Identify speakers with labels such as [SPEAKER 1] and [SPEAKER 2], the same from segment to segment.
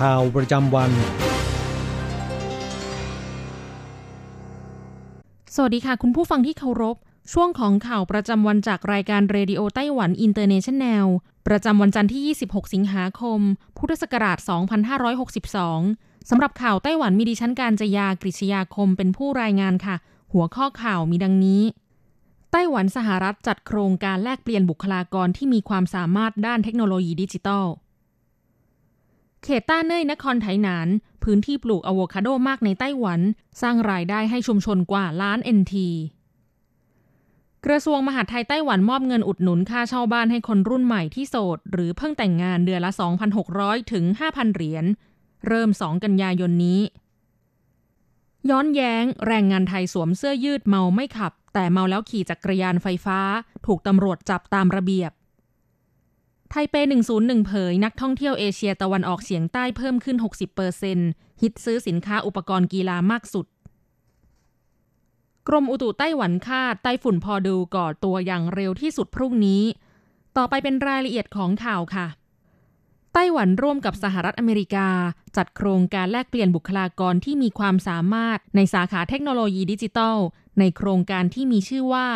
[SPEAKER 1] ข่าวประจำวัน
[SPEAKER 2] สวัสดีค่ะ คุณผู้ฟังที่เคารพ ช่วงของข่าวประจำวันจากรายการ Radio Taiwan International ประจำวันจันทร์ที่ 26 สิงหาคม พุทธศักราช 2562 สำหรับข่าวไต้หวันมีดิฉันการจยากริชยาคมเป็นผู้รายงานค่ะ หัวข้อข่าวมีดังนี้ไต้หวันสหรัฐจัดโครงการแลกเปลี่ยนบุคลากรที่มีความสามารถด้านเทคโนโลยีดิจิทัล เขตต้าเน่ยนครไถหนาน พื้นที่ปลูกอะโวคาโดมากในไต้หวัน สร้างรายได้ให้ชุมชนกว่าล้าน NT กระทรวงมหาดไทยไต้หวันมอบเงินอุดหนุนค่าเช่าบ้านให้คนรุ่นใหม่ที่โสด หรือเพิ่งแต่งงานเดือนละ 2,600 ถึง 5,000 เหรียญ เริ่ม 2 กันยายนนี้ ย้อนแย้ง แรงงานไทยสวมเสื้อยืดเมาไม่ขับ แต่เมาแล้วขี่จักรยานไฟฟ้า ถูกตำรวจจับตามระเบียบ ไทเป 101 เผยนักท่องเที่ยวเอเชียตะวันออกเฉียงใต้เพิ่มขึ้น 60%ฮิตซื้อสินค้าอุปกรณ์กีฬามากสุด กรมอุตุไต้หวันคาดไต้ฝุ่นพอดูก่อตัวอย่างเร็วที่สุดพรุ่งนี้ ต่อไปเป็นรายละเอียดของข่าวค่ะ ไต้หวันร่วมกับสหรัฐอเมริกา จัดโครงการแลกเปลี่ยนบุคลากรที่มีความสามารถในสาขาเทคโนโลยีดิจิทัล ในโครงการที่มีชื่อว่า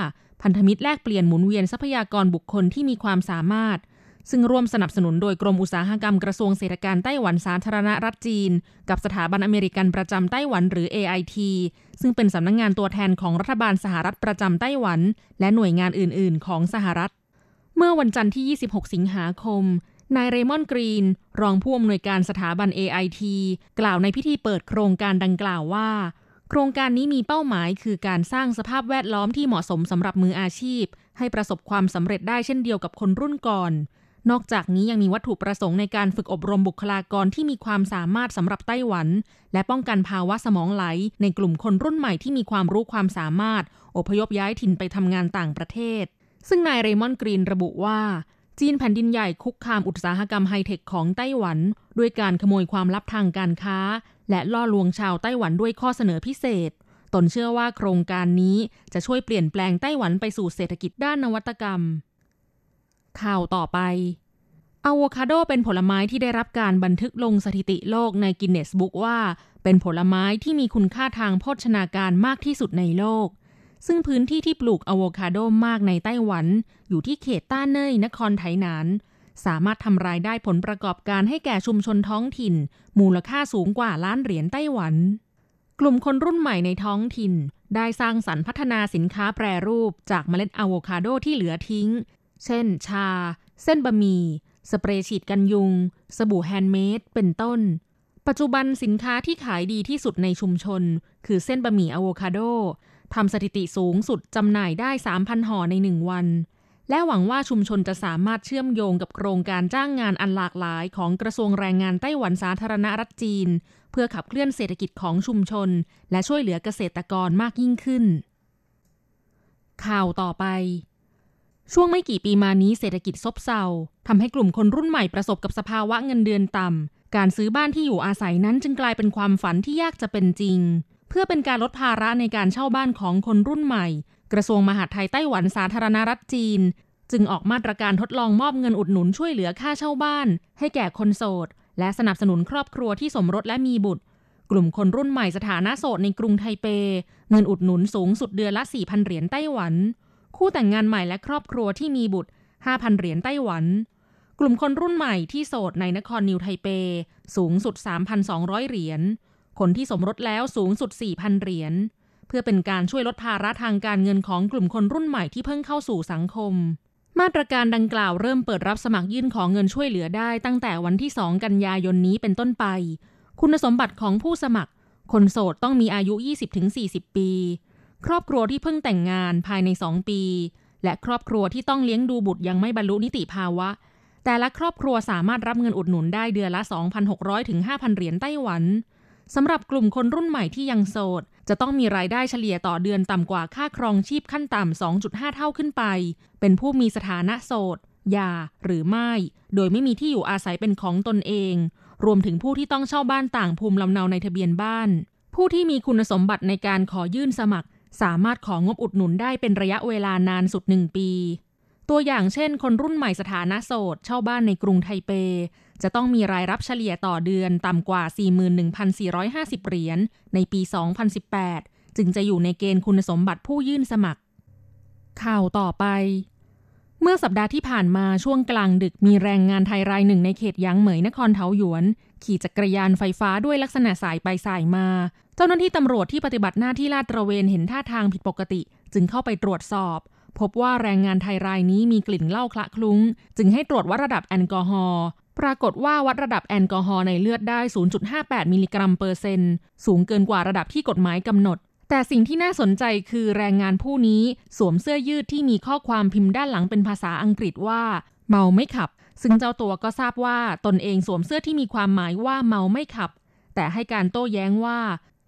[SPEAKER 2] พันธมิตรแลกเปลี่ยนหมุนเวียนทรัพยากรบุคคลที่มีความสามารถ ซึ่งร่วมสนับสนุนโดยกรมอุตสาหกรรมกระทรวงเศรษฐการไต้หวันสาธารณรัฐจีน กับสถาบันอเมริกันประจำไต้หวันหรือ AIT ซึ่งเป็นสำนักงงานตัวแทนของรัฐบาลสหรัฐประจำไต้หวัน และหน่วยงานอื่น ๆ ของสหรัฐ เมื่อวันจันทร์ที่ 26 สิงหาคมนายเรมอนกรีน รองผู้อำนวยการสถาบัน AIT กล่าวในพิธีเปิดโครงการดังกล่าวว่า โครงการนี้มีเป้าหมายคือการสร้างสภาพแวดล้อมที่เหมาะสมสำหรับมืออาชีพ ให้ประสบความสำเร็จได้เช่นเดียวกับคนรุ่นก่อน นอกจากนี้ยังมีวัตถุประสงค์ในการฝึกอบรมบุคลากรที่มีความสามารถสำหรับไต้หวัน และป้องกันภาวะสมองไหล ในกลุ่มคนรุ่นใหม่ที่มีความรู้ความสามารถ อพยพย้ายถิ่นไปทำงานต่างประเทศ ซึ่งนายเรมอนกรีนระบุว่า จีนแผ่นดินใหญ่คุกคามอุตสาหกรรมไฮเทคของไต้หวัน ด้วยการขโมยความลับทางการค้า และล่อลวงชาวไต้หวันด้วยข้อเสนอพิเศษ ตนเชื่อว่าโครงการนี้จะช่วยเปลี่ยนแปลงไต้หวันไปสู่เศรษฐกิจด้านนวัตกรรม ข่าวต่อไปอะโวคาโดเป็นผลไม้ที่ได้รับการบันทึกลงสถิติโลกในกินเนสบุ๊กว่า เป็นผลไม้ที่มีคุณค่าทางโภชนาการมากที่สุดในโลก ซึ่งพื้นที่ที่ปลูกอะโวคาโดมากในไต้หวัน อยู่ที่เขตต้าเน่ยนครไถหนาน สามารถทำรายได้ผลประกอบการให้แก่ชุมชนท้องถิ่น มูลค่าสูงกว่าล้านเหรียญไต้หวัน กลุ่มคนรุ่นใหม่ในท้องถิ่น ได้สร้างสรรค์พัฒนาสินค้าแปรรูปจากเมล็ดอะโวคาโดที่เหลือทิ้ง เช่น ชา เส้นบะหมี่ สเปรย์ฉีดกันยุง สบู่ handmade เป็นต้น ปัจจุบันสินค้าที่ขายดีที่สุดในชุมชน คือเส้นบะหมี่อะโวคาโดทำสถิติสูงสุดจำหน่ายได้ 3,000 ห่อในหนึ่งวัน และหวังว่าชุมชนจะสามารถเชื่อมโยงกับโครงการจ้างงานอันหลากหลายของกระทรวงแรงงานไต้หวันสาธารณรัฐจีน เพื่อขับเคลื่อนเศรษฐกิจของชุมชน และช่วยเหลือเกษตรกรมากยิ่งขึ้น ข่าวต่อไป ช่วงไม่กี่ปีมานี้เศรษฐกิจซบเซาทำให้กลุ่มคนรุ่นใหม่ประสบกับสภาวะเงินเดือนต่ำการซื้อบ้านที่อยู่อาศัยนั้นจึงกลายเป็นความฝันที่ยากจะเป็นจริง เพื่อเป็นการลดภาระในการเช่าบ้านของคนรุ่นใหม่ กระทรวงมหาดไทยไต้หวันสาธารณรัฐจีน จึงออกมาตรการทดลองมอบเงินอุดหนุนช่วยเหลือค่าเช่าบ้าน ให้แก่คนโสด และสนับสนุนครอบครัวที่สมรสและมีบุตร กลุ่มคนรุ่นใหม่สถานะโสดในกรุงไทเป เงินอุดหนุนสูงสุดเดือนละ4,000เหรียญไต้หวัน คู่แต่งงานใหม่และครอบครัวที่มีบุตร 5,000 เหรียญไต้หวัน กลุ่มคนรุ่นใหม่ที่โสดในนครนิวไทเป สูงสุด 3,200 เหรียญ คนที่สมรสแล้วสูงสุด 4,000 เหรียญ เพื่อเป็นการช่วยลดภาระทางการเงินของกลุ่มคนรุ่นใหม่ที่เพิ่งเข้าสู่สังคม มาตรการดังกล่าวเริ่มเปิดรับสมัครยื่นของเงินช่วยเหลือได้ตั้งแต่วันที่ 2 กันยายนนี้เป็นต้นไป คุณสมบัติของผู้สมัคร คนโสดต้องมีอายุ 20-40 ปี ครอบครัวที่เพิ่งแต่งงานภายใน 2 ปี และครอบครัวที่ต้องเลี้ยงดูบุตรยังไม่บรรลุนิติภาวะ แต่ละครอบครัวสามารถรับเงินอุดหนุนได้เดือนละ 2,600ถึง5,000 เหรียญไต้หวันสำหรับกลุ่มคนรุ่นใหม่ที่ยังโสด จะต้องมีรายได้เฉลี่ยต่อเดือนต่ำกว่าค่าครองชีพขั้นต่ำ 2.5 เท่าขึ้นไป เป็นผู้มีสถานะโสดยาหรือไม่ โดยไม่มีที่อยู่อาศัยเป็นของตนเอง รวมถึงผู้ที่ต้องเช่าบ้านต่างภูมิลำเนาในทะเบียนบ้าน ผู้ที่มีคุณสมบัติในการขอยื่นสมัคร สามารถของบอุดหนุนได้เป็นระยะเวลานานสุดหนึ่งปี ตัวอย่างเช่น คนรุ่นใหม่สถานะโสดเช่าบ้านในกรุงไทเป จะต้องมีรายรับเฉลี่ยต่อเดือนต่ำกว่า 41,450 เหรียญในปี 2018 จึงจะอยู่ในเกณฑ์คุณสมบัติผู้ยื่นสมัคร ข่าวต่อไป เมื่อสัปดาห์ที่ผ่านมาช่วงกลางดึกมีแรงงานไทยรายหนึ่งในเขตยางเหมยนครเทาหยวน ขี่จักรยานไฟฟ้าด้วยลักษณะสายไปสายมา เจ้าหน้าที่ตำรวจที่ปฏิบัติหน้าที่ลาดตระเวนเห็นท่าทางผิดปกติ จึงเข้าไปตรวจสอบ พบว่าแรงงานไทยรายนี้มีกลิ่นเหล้าคละคลุ้ง จึงให้ตรวจวัดระดับแอลกอฮอล์ปรากฏว่าวัดระดับแอลกอฮอล์ในเลือดได้ 0.58 มิลลิกรัมเปอร์เซนต์สูงเกินกว่าระดับที่กฎหมายกำหนด แต่สิ่งที่น่าสนใจคือแรงงานผู้นี้สวมเสื้อยืดที่มีข้อความพิมพ์ด้านหลังเป็นภาษาอังกฤษว่า เมาไม่ขับ ซึ่งเจ้าตัวก็ทราบว่าตนเองสวมเสื้อที่มีความหมายว่าเมาไม่ขับ แต่ให้การโต้แย้งว่า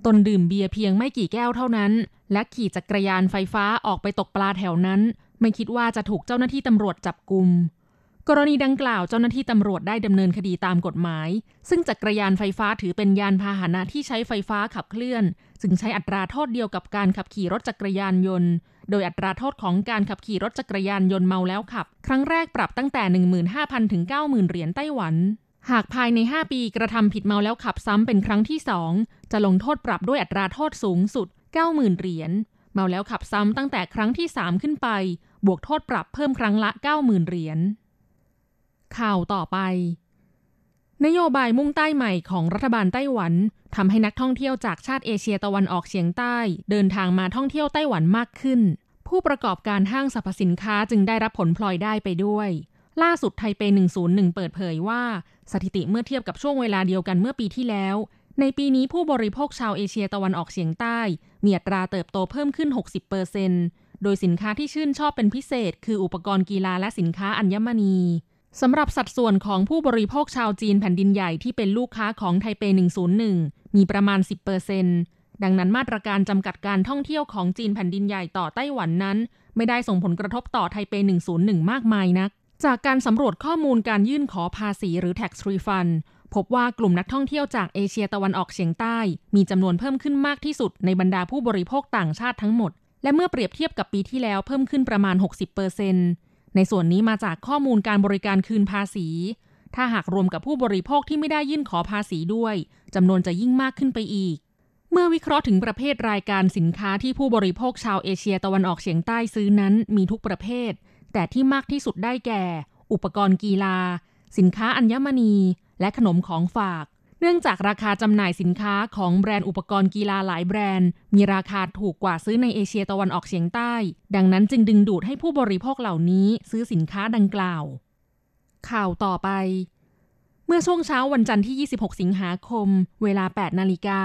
[SPEAKER 2] ตนดื่มเบียร์เพียงไม่กี่แก้วเท่านั้น และขี่จักรยานไฟฟ้าออกไปตกปลาแถวนั้น ไม่คิดว่าจะถูกเจ้าหน้าที่ตำรวจจับกลุ่มกรณีดังกล่าวเจ้าหน้าที่ตำรวจได้ดำเนินคดีตามกฎหมาย ซึ่งจักรยานไฟฟ้าถือเป็นยานพาหนะที่ใช้ไฟฟ้าขับเคลื่อน ซึ่งใช้อัตราโทษเดียวกับการขับขี่รถจักรยานยนต์ โดยอัตราโทษของการขับขี่รถจักรยานยนต์เมาแล้วขับ ครั้งแรกปรับตั้งแต่ 15,000 ถึง 90,000 เหรียญไต้หวัน หากภายใน 5 ปีกระทำผิดเมาแล้วขับซ้ำเป็นครั้งที่ 2 จะลงโทษปรับด้วยอัตราโทษสูงสุด 90,000 เหรียญ เมาแล้วขับซ้ำตั้งแต่ครั้งที่ 3 ขึ้นไป บวกโทษปรับเพิ่มครั้งละ 90,000 เหรียญ ข่าวต่อไป นโยบายมุ่งใต้ใหม่ของรัฐบาลไต้หวันทำให้นักท่องเที่ยวจากชาติเอเชียตะวันออกเฉียงใต้ เดินทางมาท่องเที่ยวไต้หวันมากขึ้น ผู้ประกอบการห้างสรรพสินค้าจึงได้รับผลพลอยได้ไปด้วย ล่าสุดไทเป 101 เปิดเผยว่า สถิติเมื่อเทียบกับช่วงเวลาเดียวกันเมื่อปีที่แล้ว ในปีนี้ผู้บริโภคชาวเอเชียตะวันออกเฉียงใต้ มีอัตราเติบโตเพิ่มขึ้น 60เปอร์เซ็นต์โดยสินค้าที่ชื่นชอบเป็นพิเศษ คืออุปกรณ์กีฬาและสินค้าอัญมณีสำหรับสัดส่วนของผู้บริโภคชาวจีนแผ่นดินใหญ่ที่เป็นลูกค้าของไทเป 101 มีประมาณ 10%ดังนั้นมาตรการจำกัดการท่องเที่ยวของจีนแผ่นดินใหญ่ต่อไต้หวันนั้น ไม่ได้ส่งผลกระทบต่อไทเป 101 มากมายนัก จากการสำรวจข้อมูลการยื่นขอภาษีหรือ tax refund พบว่ากลุ่มนักท่องเที่ยวจากเอเชียตะวันออกเฉียงใต้ มีจำนวนเพิ่มขึ้นมากที่สุดในบรรดาผู้บริโภคต่างชาติทั้งหมด และเมื่อเปรียบเทียบกับปีที่แล้วเพิ่มขึ้นประมาณ 60%ในส่วนนี้มาจากข้อมูลการบริการคืนภาษี ถ้าหากรวมกับผู้บริโภคที่ไม่ได้ยื่นขอภาษีด้วยจำนวนจะยิ่งมากขึ้นไปอีก เมื่อวิเคราะห์ถึงประเภทรายการสินค้าที่ผู้บริโภคชาวเอเชียตะวันออกเฉียงใต้ซื้อนั้นมีทุกประเภท แต่ที่มากที่สุดได้แก่ อุปกรณ์กีฬา สินค้าอัญมณี และขนมของฝาก เนื่องจากราคาจำหน่ายสินค้าของแบรนด์อุปกรณ์กีฬาหลายแบรนด์ มีราคาถูกกว่าซื้อในเอเชียตะวันออกเฉียงใต้ ดังนั้นจึงดึงดูดให้ผู้บริโภคเหล่านี้ซื้อสินค้าดังกล่าว ข่าวต่อไป เมื่อช่วงเช้าวันจันทร์ที่ 26 สิงหาคม เวลา 8 นาฬิกา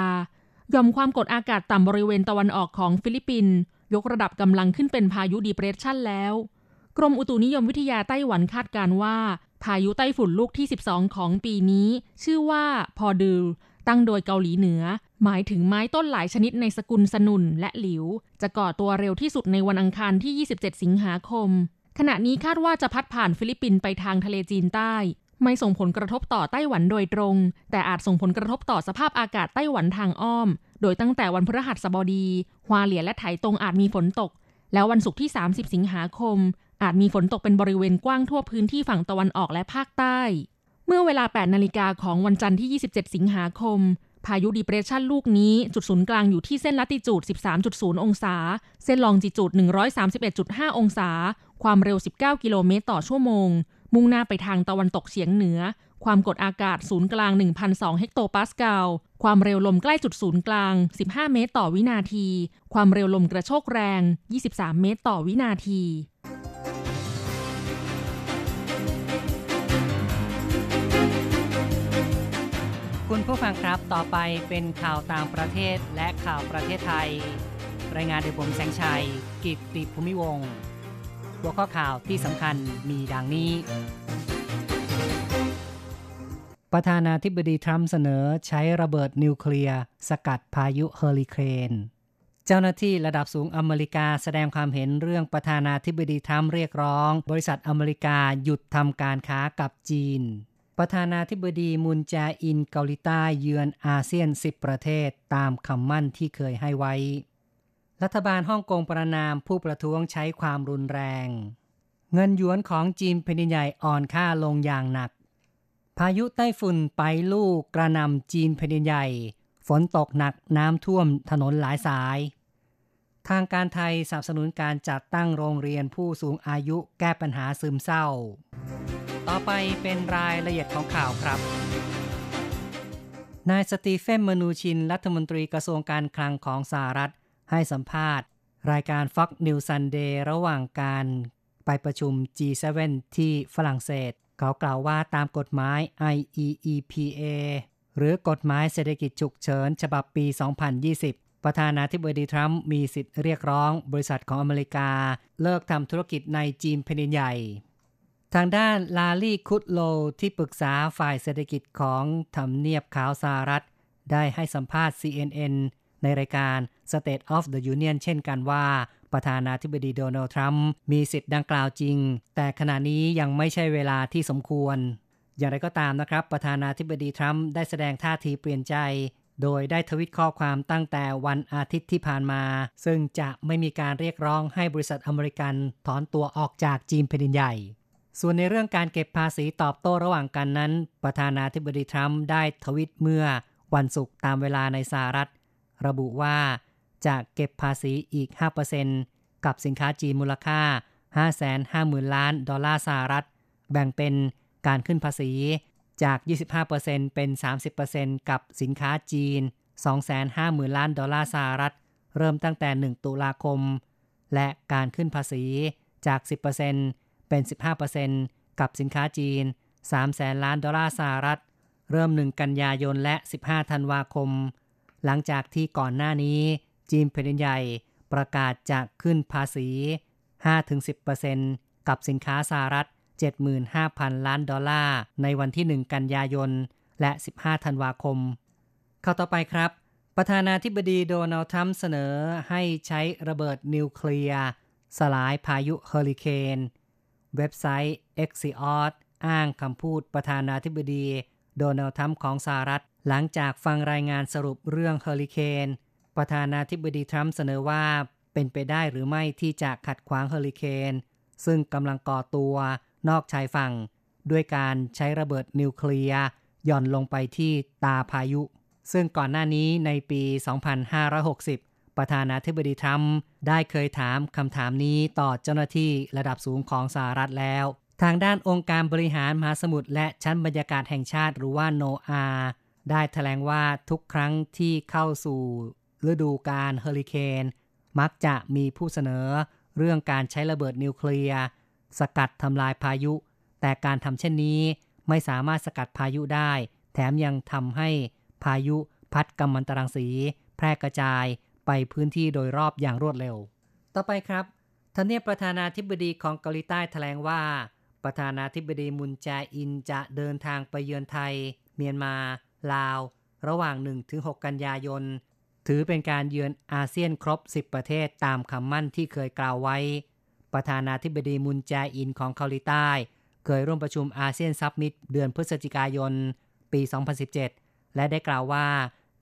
[SPEAKER 2] หย่อมความกดอากาศต่ำบริเวณตะวันออกของฟิลิปปินส์ยกระดับกำลังขึ้นเป็นพายุดีเปรสชันแล้ว กรมอุตุนิยมวิทยาไต้หวันคาดการว่า พายุไต้ฝุ่นลูกที่ 12 ของปีนี้ ชื่อว่าโพดุลตั้งโดยเกาหลีเหนือ หมายถึงไม้ต้นหลายชนิดในสกุลสนุ่นและหลิว จะก่อตัวเร็วที่สุดในวันอังคารที่ 27 สิงหาคม ขณะนี้คาดว่าจะพัดผ่านฟิลิปปินส์ไปทางทะเลจีนใต้ ไม่ส่งผลกระทบต่อไต้หวันโดยตรง แต่อาจส่งผลกระทบต่อสภาพอากาศไต้หวันทางอ้อม โดยตั้งแต่วันพฤหัสบดีฮวาเหลียนและไถตรงอาจมีฝนตก แล้ววันศุกร์ที่ 30 สิงหาคม อาจมีฝนตกเป็นบริเวณกว้างทั่วพื้นที่ฝั่งตะวันออกและภาคใต้ เมื่อเวลา 8 นาฬิกาของวันจันทร์ที่ 27 สิงหาคม พายุดีเปรสชันลูกนี้จุดศูนย์กลางอยู่ที่เส้นละติจูด 13.0 องศา เส้นลองจิจูด 131.5 องศา ความเร็ว 19 กิโลเมตรต่อชั่วโมง มุ่งหน้าไปทางตะวันตกเฉียงเหนือ ความกดอากาศศูนย์กลาง 1,002 เฮกโตปาสกาล ความเร็วลมใกล้จุดศูนย์กลาง 15 เมตรต่อวินาที ความเร็วลมกระโชกแรง 23 เมตรต่อวินาที
[SPEAKER 3] คุณผู้ฟังครับต่อไปเป็นข่าวต่างประเทศและข่าวประเทศไทย รายงานโดยผมแสงชัย กิตติภูมิวงหัวข้อข่าวที่สำคัญมีดังนี้ ประธานาธิบดีทรัมป์เสนอใช้ระเบิดนิวเคลียร์ สกัดพายุเฮอริเคนเจ้าหน้าที่ระดับสูงอเมริกาแสดงความเห็นเรื่องประธานาธิบดีทรัมป์เรียกร้อง บริษัทอเมริกาหยุดทำการค้ากับจีน ประธานาธิบดีมุนจาอินเกาหลีใต้เยือนอาเซียน 10 ประเทศตามคำมั่นที่เคยให้ไว้ รัฐบาลฮ่องกงประนามผู้ประท้วงใช้ความรุนแรง เงินหยวนของจีนแผ่นใหญ่อ่อนค่าลงอย่างหนัก พายุไต้ฝุ่นไปลูกกระนำจีนแผ่นใหญ่ ฝนตกหนักน้ำท่วมถนนหลายสาย ทางการไทยสนับสนุนการจัดตั้งโรงเรียนผู้สูงอายุแก้ปัญหาซึมเศร้า ต่อไปเป็นรายละเอียดของข่าวครับ นายสตีเฟนมนูชิน รัฐมนตรีกระทรวงการคลังของสหรัฐ ให้สัมภาษณ์ รายการ Fox News Sunday ระหว่างการไปประชุม G7 ที่ฝรั่งเศส เขากล่าวว่าตามกฎหมาย IEEPA หรือกฎหมายเศรษฐกิจฉุกเฉิน ฉบับปี 2020 ประธานาธิบดีทรัมป์มีสิทธิ์เรียกร้อง บริษัทของอเมริกา เลิกทำธุรกิจในจีนแผ่นใหญ่ ทางด้านลาลี่คุดโลที่ปรึกษาฝ่ายเศรษฐกิจของทำเนียบขาวสหรัฐ ได้ให้สัมภาษณ์ CNN ในรายการ State of the Union เช่นกันว่า ประธานาธิบดีโดนัลด์ทรัมป์มีสิทธิ์ดังกล่าวจริง แต่ขณะนี้ยังไม่ใช่เวลาที่สมควร อย่างไรก็ตามนะครับ ประธานาธิบดีทรัมป์ได้แสดงท่าทีเปลี่ยนใจ โดยได้ทวิตข้อความตั้งแต่วันอาทิตย์ที่ผ่านมา ซึ่งจะไม่มีการเรียกร้องให้บริษัทอเมริกันถอนตัวออกจากจีนแผ่นดินใหญ่ ส่วนในเรื่องการเก็บภาษีตอบโต้ระหว่างกันนั้น ประธานาธิบดีทรัมป์ได้ทวิตเมื่อวันศุกร์ตามเวลาในสหรัฐ ระบุว่าจะเก็บภาษีอีก 5%กับสินค้าจีนมูลค่า 550,000 ล้านดอลลาร์สหรัฐ แบ่งเป็นการขึ้นภาษีจาก 25%เป็น 30%กับสินค้าจีน 250,000 ล้านดอลลาร์สหรัฐ เริ่มตั้งแต่ 1 ตุลาคม และการขึ้นภาษีจาก 10% เป็น 15%กับสินค้าจีน300,000ล้านดอลลาร์สหรัฐ เริ่ม 1 กันยายนและ 15 ธันวาคม หลังจากที่ก่อนหน้านี้ จีนแผ่นดินใหญ่ประกาศจะขึ้นภาษี 5-10%กับสินค้าสหรัฐ 75,000 ล้านดอลลาร์ในวันที่ 1 กันยายน และ 15 ธันวาคม เข้าต่อไปครับ ประธานาธิบดีโดนัลด์ทรัมป์เสนอให้ใช้ระเบิดนิวเคลียร์สลายพายุเฮอริเคน เว็บไซต์ Axios อ้างคำพูดประธานาธิบดี โดนัลด์ทรัมป์ของสหรัฐ หลังจากฟังรายงานสรุปเรื่องเฮอริเคน ประธานาธิบดีทรัมป์เสนอว่า เป็นไปได้หรือไม่ที่จะขัดขวางเฮอริเคน ซึ่งกำลังก่อตัวนอกชายฝั่ง ด้วยการใช้ระเบิดนิวเคลียร์หย่อนลงไปที่ตาพายุ ซึ่งก่อนหน้านี้ในปี 2560 ประธานาธิบดีทรัมป์ได้เคยถามคำถามนี้ต่อเจ้าหน้าที่ระดับสูงของสหรัฐแล้ว ทางด้านองค์การบริหารมหาสมุทรและชั้นบรรยากาศแห่งชาติหรือว่าโนอาได้แถลงว่าทุกครั้งที่เข้าสู่ฤดูการเฮอริเคน มักจะมีผู้เสนอเรื่องการใช้ระเบิดนิวเคลียร์สกัดทำลายพายุ แต่การทำเช่นนี้ไม่สามารถสกัดพายุได้ แถมยังทำให้พายุพัดกัมมันตรังสี แพร่กระจาย ไปพื้นที่โดยรอบอย่างรวดเร็ว ต่อไปครับทเนียบประธานาธิบดีของเกาหลีใต้แถลงว่า ประธานาธิบดีมุนแจอินจะเดินทางไปเยือนไทย เมียนมา ลาว ระหว่าง 1-6 กันยายน ถือเป็นการเยือนอาเซียนครบ 10 ประเทศตามคำมั่นที่เคยกล่าวไว้ ประธานาธิบดีมุนแจอินของเกาหลีใต้ เคยร่วมประชุมอาเซียน Summit เดือนพฤศจิกายน ปี 2017 และได้กล่าวว่า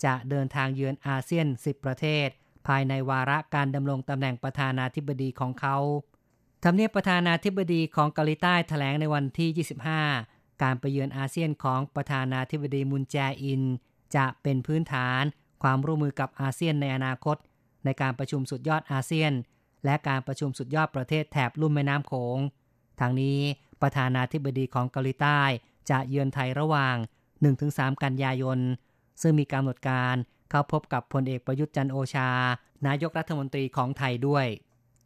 [SPEAKER 3] จะเดินทางเยือนอาเซียน 10 ประเทศ ภายในวาระการดำรงตำแหน่งประธานาธิบดีของเขาทำเนียบประธานาธิบดีของเกาหลีใต้แถลงในวันที่ 25 การไปเยือนอาเซียนของประธานาธิบดีมุนแจอิน จะเป็นพื้นฐานความร่วมมือกับอาเซียนในอนาคต ในการประชุมสุดยอดอาเซียน และการประชุมสุดยอดประเทศแถบลุ่มแม่น้ำโขงทางนี้ประธานาธิบดีของเกาหลีใต้จะเยือนไทยระหว่าง 1-3 กันยายน ซึ่งมีกำหนดการเข้าพบกับพลเอกประยุทธ์จันโอชา นายกรัฐมนตรีของไทยด้วย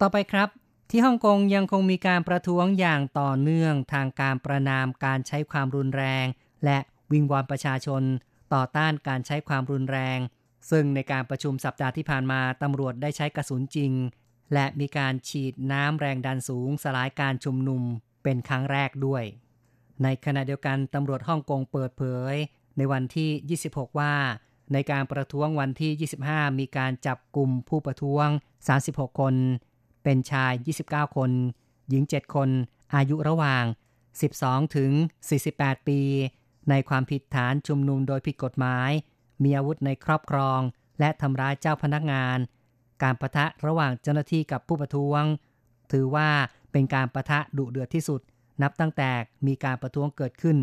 [SPEAKER 3] ต่อไปครับ ที่ฮ่องกงยังคงมีการประท้วงอย่างต่อเนื่องทางการประนามการใช้ความรุนแรง และวิงวอนประชาชน ต่อต้านการใช้ความรุนแรง ซึ่งในการประชุมสัปดาห์ที่ผ่านมาตำรวจได้ใช้กระสุนจริง และมีการฉีดน้ำแรงดันสูงสลายการชุมนุมเป็นครั้งแรกด้วย ในขณะเดียวกันตำรวจฮ่องกงเปิดเผย ในวันที่ 26 ว่า ในการประท้วงวันที่ 25 มีการจับกลุ่มผู้ประท้วง 36 คน เป็นชาย 29 คน หญิง 7 คน อายุระหว่าง 12 ถึง 48 ปี ในความผิดฐานชุมนุมโดยผิดกฎหมาย มีอาวุธในครอบครอง และทำร้ายเจ้าพนักงาน การประทะระหว่างเจ้าหน้าที่กับผู้ประท้วง ถือว่าเป็นการประทะดุเดือดที่สุด นับตั้งแต่มีการประท้วงเกิดขึ้น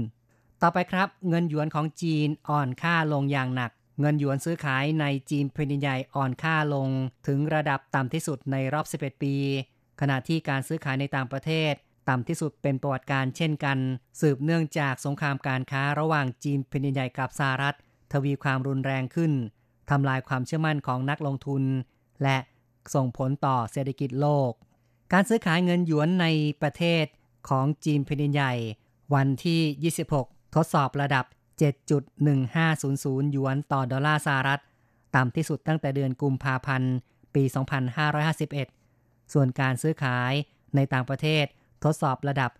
[SPEAKER 3] ต่อไปครับ เงินหยวนของจีนอ่อนค่าลงอย่างหนัก เงินหยวนซื้อขายในจีนแผ่นใหญ่อ่อนค่าลง ถึงระดับต่ำที่สุดในรอบ 11 ปี ขณะที่การซื้อขายในต่างประเทศ ต่ำที่สุดเป็นประวัติการเช่นกัน สืบเนื่องจากสงครามการค้าระหว่างจีนแผ่นใหญ่กับสหรัฐ ทวีความรุนแรงขึ้นทำลายความเชื่อมั่นของนักลงทุน และส่งผลต่อเศรษฐกิจโลก การซื้อขายเงินหยวนในประเทศของจีนแผ่นใหญ่ วันที่ 26 ทดสอบระดับ 7.1500 หยวนต่อดอลลาร์สหรัฐ ต่ำที่สุดตั้งแต่เดือนกุมภาพันธ์ ปี 2551 ส่วนการซื้อขายในต่างประเทศทดสอบระดับ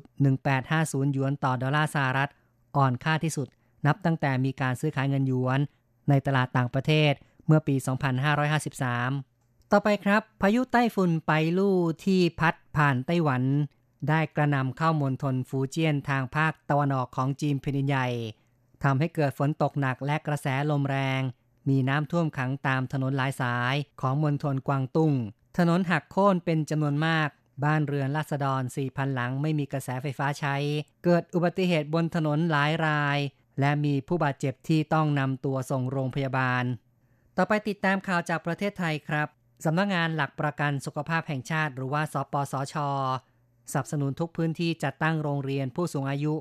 [SPEAKER 3] 7.1850 หยวนต่อดอลลาร์สหรัฐ อ่อนค่าที่สุด นับตั้งแต่มีการซื้อขายเงินหยวน ในตลาดต่างประเทศเมื่อปี 2553 ต่อไปครับ พายุไต้ฝุ่นไปลู่ที่พัดผ่านไต้หวัน ได้กระนำเข้ามณฑลฟูเจียนทางภาคตะวันออกของจีนแผ่นใหญ่ทำให้เกิดฝนตกหนักและกระแสลมแรง มีน้ำท่วมขังตามถนนหลายสายของมณฑลกวางตุ้ง ถนนหักโค่นเป็นจำนวนมาก บ้านเรือนราษฎร 4,000 หลังไม่มีกระแสไฟฟ้าใช้ เกิดอุบัติเหตุบนถนนหลายราย และมีผู้บาดเจ็บที่ต้องนำตัวส่งโรงพยาบาล ต่อไปติดตามข่าวจากประเทศไทยครับสำนักงงานหลักประกันสุขภาพแห่งชาติ หรือว่าสปสช สนับสนุนทุกพื้นที่จัดตั้งโรงเรียนผู้สูงอายุ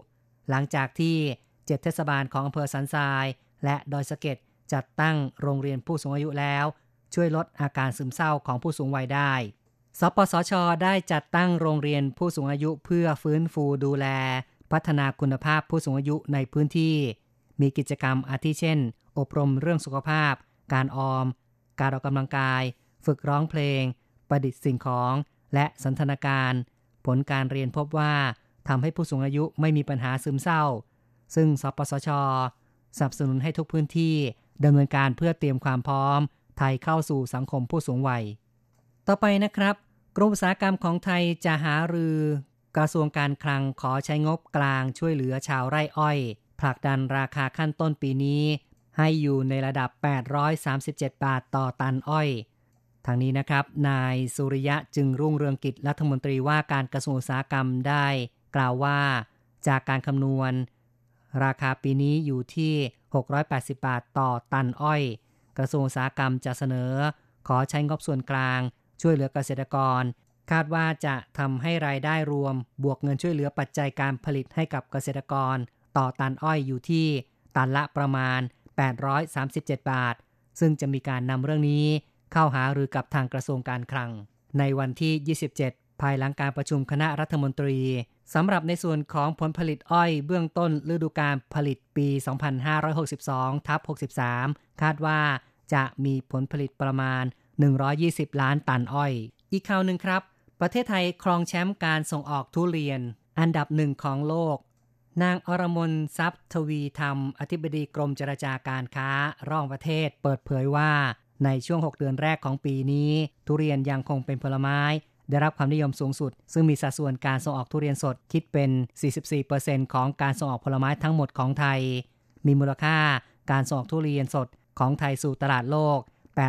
[SPEAKER 3] หลังจากที่เจ็ดเทศบาลของอำเภอสันทราย และดอยสะเก็ดจัดตั้งโรงเรียนผู้สูงอายุแล้ว ช่วยลดอาการซึมเศร้าของผู้สูงวัยได้ สปสช ได้จัดตั้งโรงเรียนผู้สูงอายุเพื่อฟื้นฟูดูแล พัฒนาคุณภาพผู้สูงอายุในพื้นที่ มีกิจกรรมอาทิเช่น อบรมเรื่องสุขภาพ การออม การออกกำลังกาย ฝึกร้องเพลง ประดิษฐ์สิ่งของ และสันทนาการ ลการเรียนพบว่าทำให้ผู้สูงอายุไม่มีปัญหาซึมเศร้า ซึ่งสปสชสนับสนุนให้ทุกพื้นที่ดำเนินการเพื่อเตรียมความพร้อม ไทยเข้าสู่สังคมผู้สูงวัย ต่อไปนะครับ กรมอุตสาหกรรมของไทยจะหารือ กระทรวงการคลังขอใช้งบกลางช่วยเหลือชาวไร่อ้อย ผลักดันราคาขั้นต้นปีนี้ ให้อยู่ในระดับ 837 บาทต่อตันอ้อย ทางนี้นะครับ นายสุริยะจึงรุ่งเรืองกิจรัฐมนตรีว่าการกระทรวงอุตสาหกรรมได้ กล่าวว่าจากการคำนวณ ราคาปีนี้อยู่ที่ 680 บาทต่อตันอ้อย กระทรวงอุตสาหกรรมจะเสนอ ขอใช้งบส่วนกลาง ช่วยเหลือเกษตรกร คาดว่าจะทำให้รายได้รวม บวกเงินช่วยเหลือปัจจัยการผลิตให้กับเกษตรกร ต่อตันอ้อยอยู่ที่ตันละประมาณ 837 บาท ซึ่งจะมีการนำเรื่องนี้ เข้าหารือกับทางกระทรวงการคลัง ในวันที่ 27 ภายหลังการประชุมคณะรัฐมนตรีสำหรับในส่วนของผลผลิตอ้อยเบื้องต้นฤดูกาลผลิตปี 2562ทับ63 คาดว่าจะมีผลผลิตประมาณ 120 ล้านตันอ้อย อีกข่าวหนึ่งครับ ประเทศไทยครองแชมป์การส่งออกทุเรียน อันดับหนึ่งของโลก นางอรมนทรัพย์ทวีธรรม อธิบดีกรมเจรจาการค้า ร่องประเทศเปิดเผยว่า ในช่วง 6 เดือนแรกของปีนี้ ทุเรียนยังคงเป็นผลไม้ ได้รับความนิยมสูงสุด ซึ่งมีสัดส่วนการส่งออกทุเรียนสดคิดเป็น 44%ของการส่งออกผลไม้ทั้งหมดของไทย มีมูลค่าการส่งออกทุเรียนสดของไทยสู่ตลาดโลก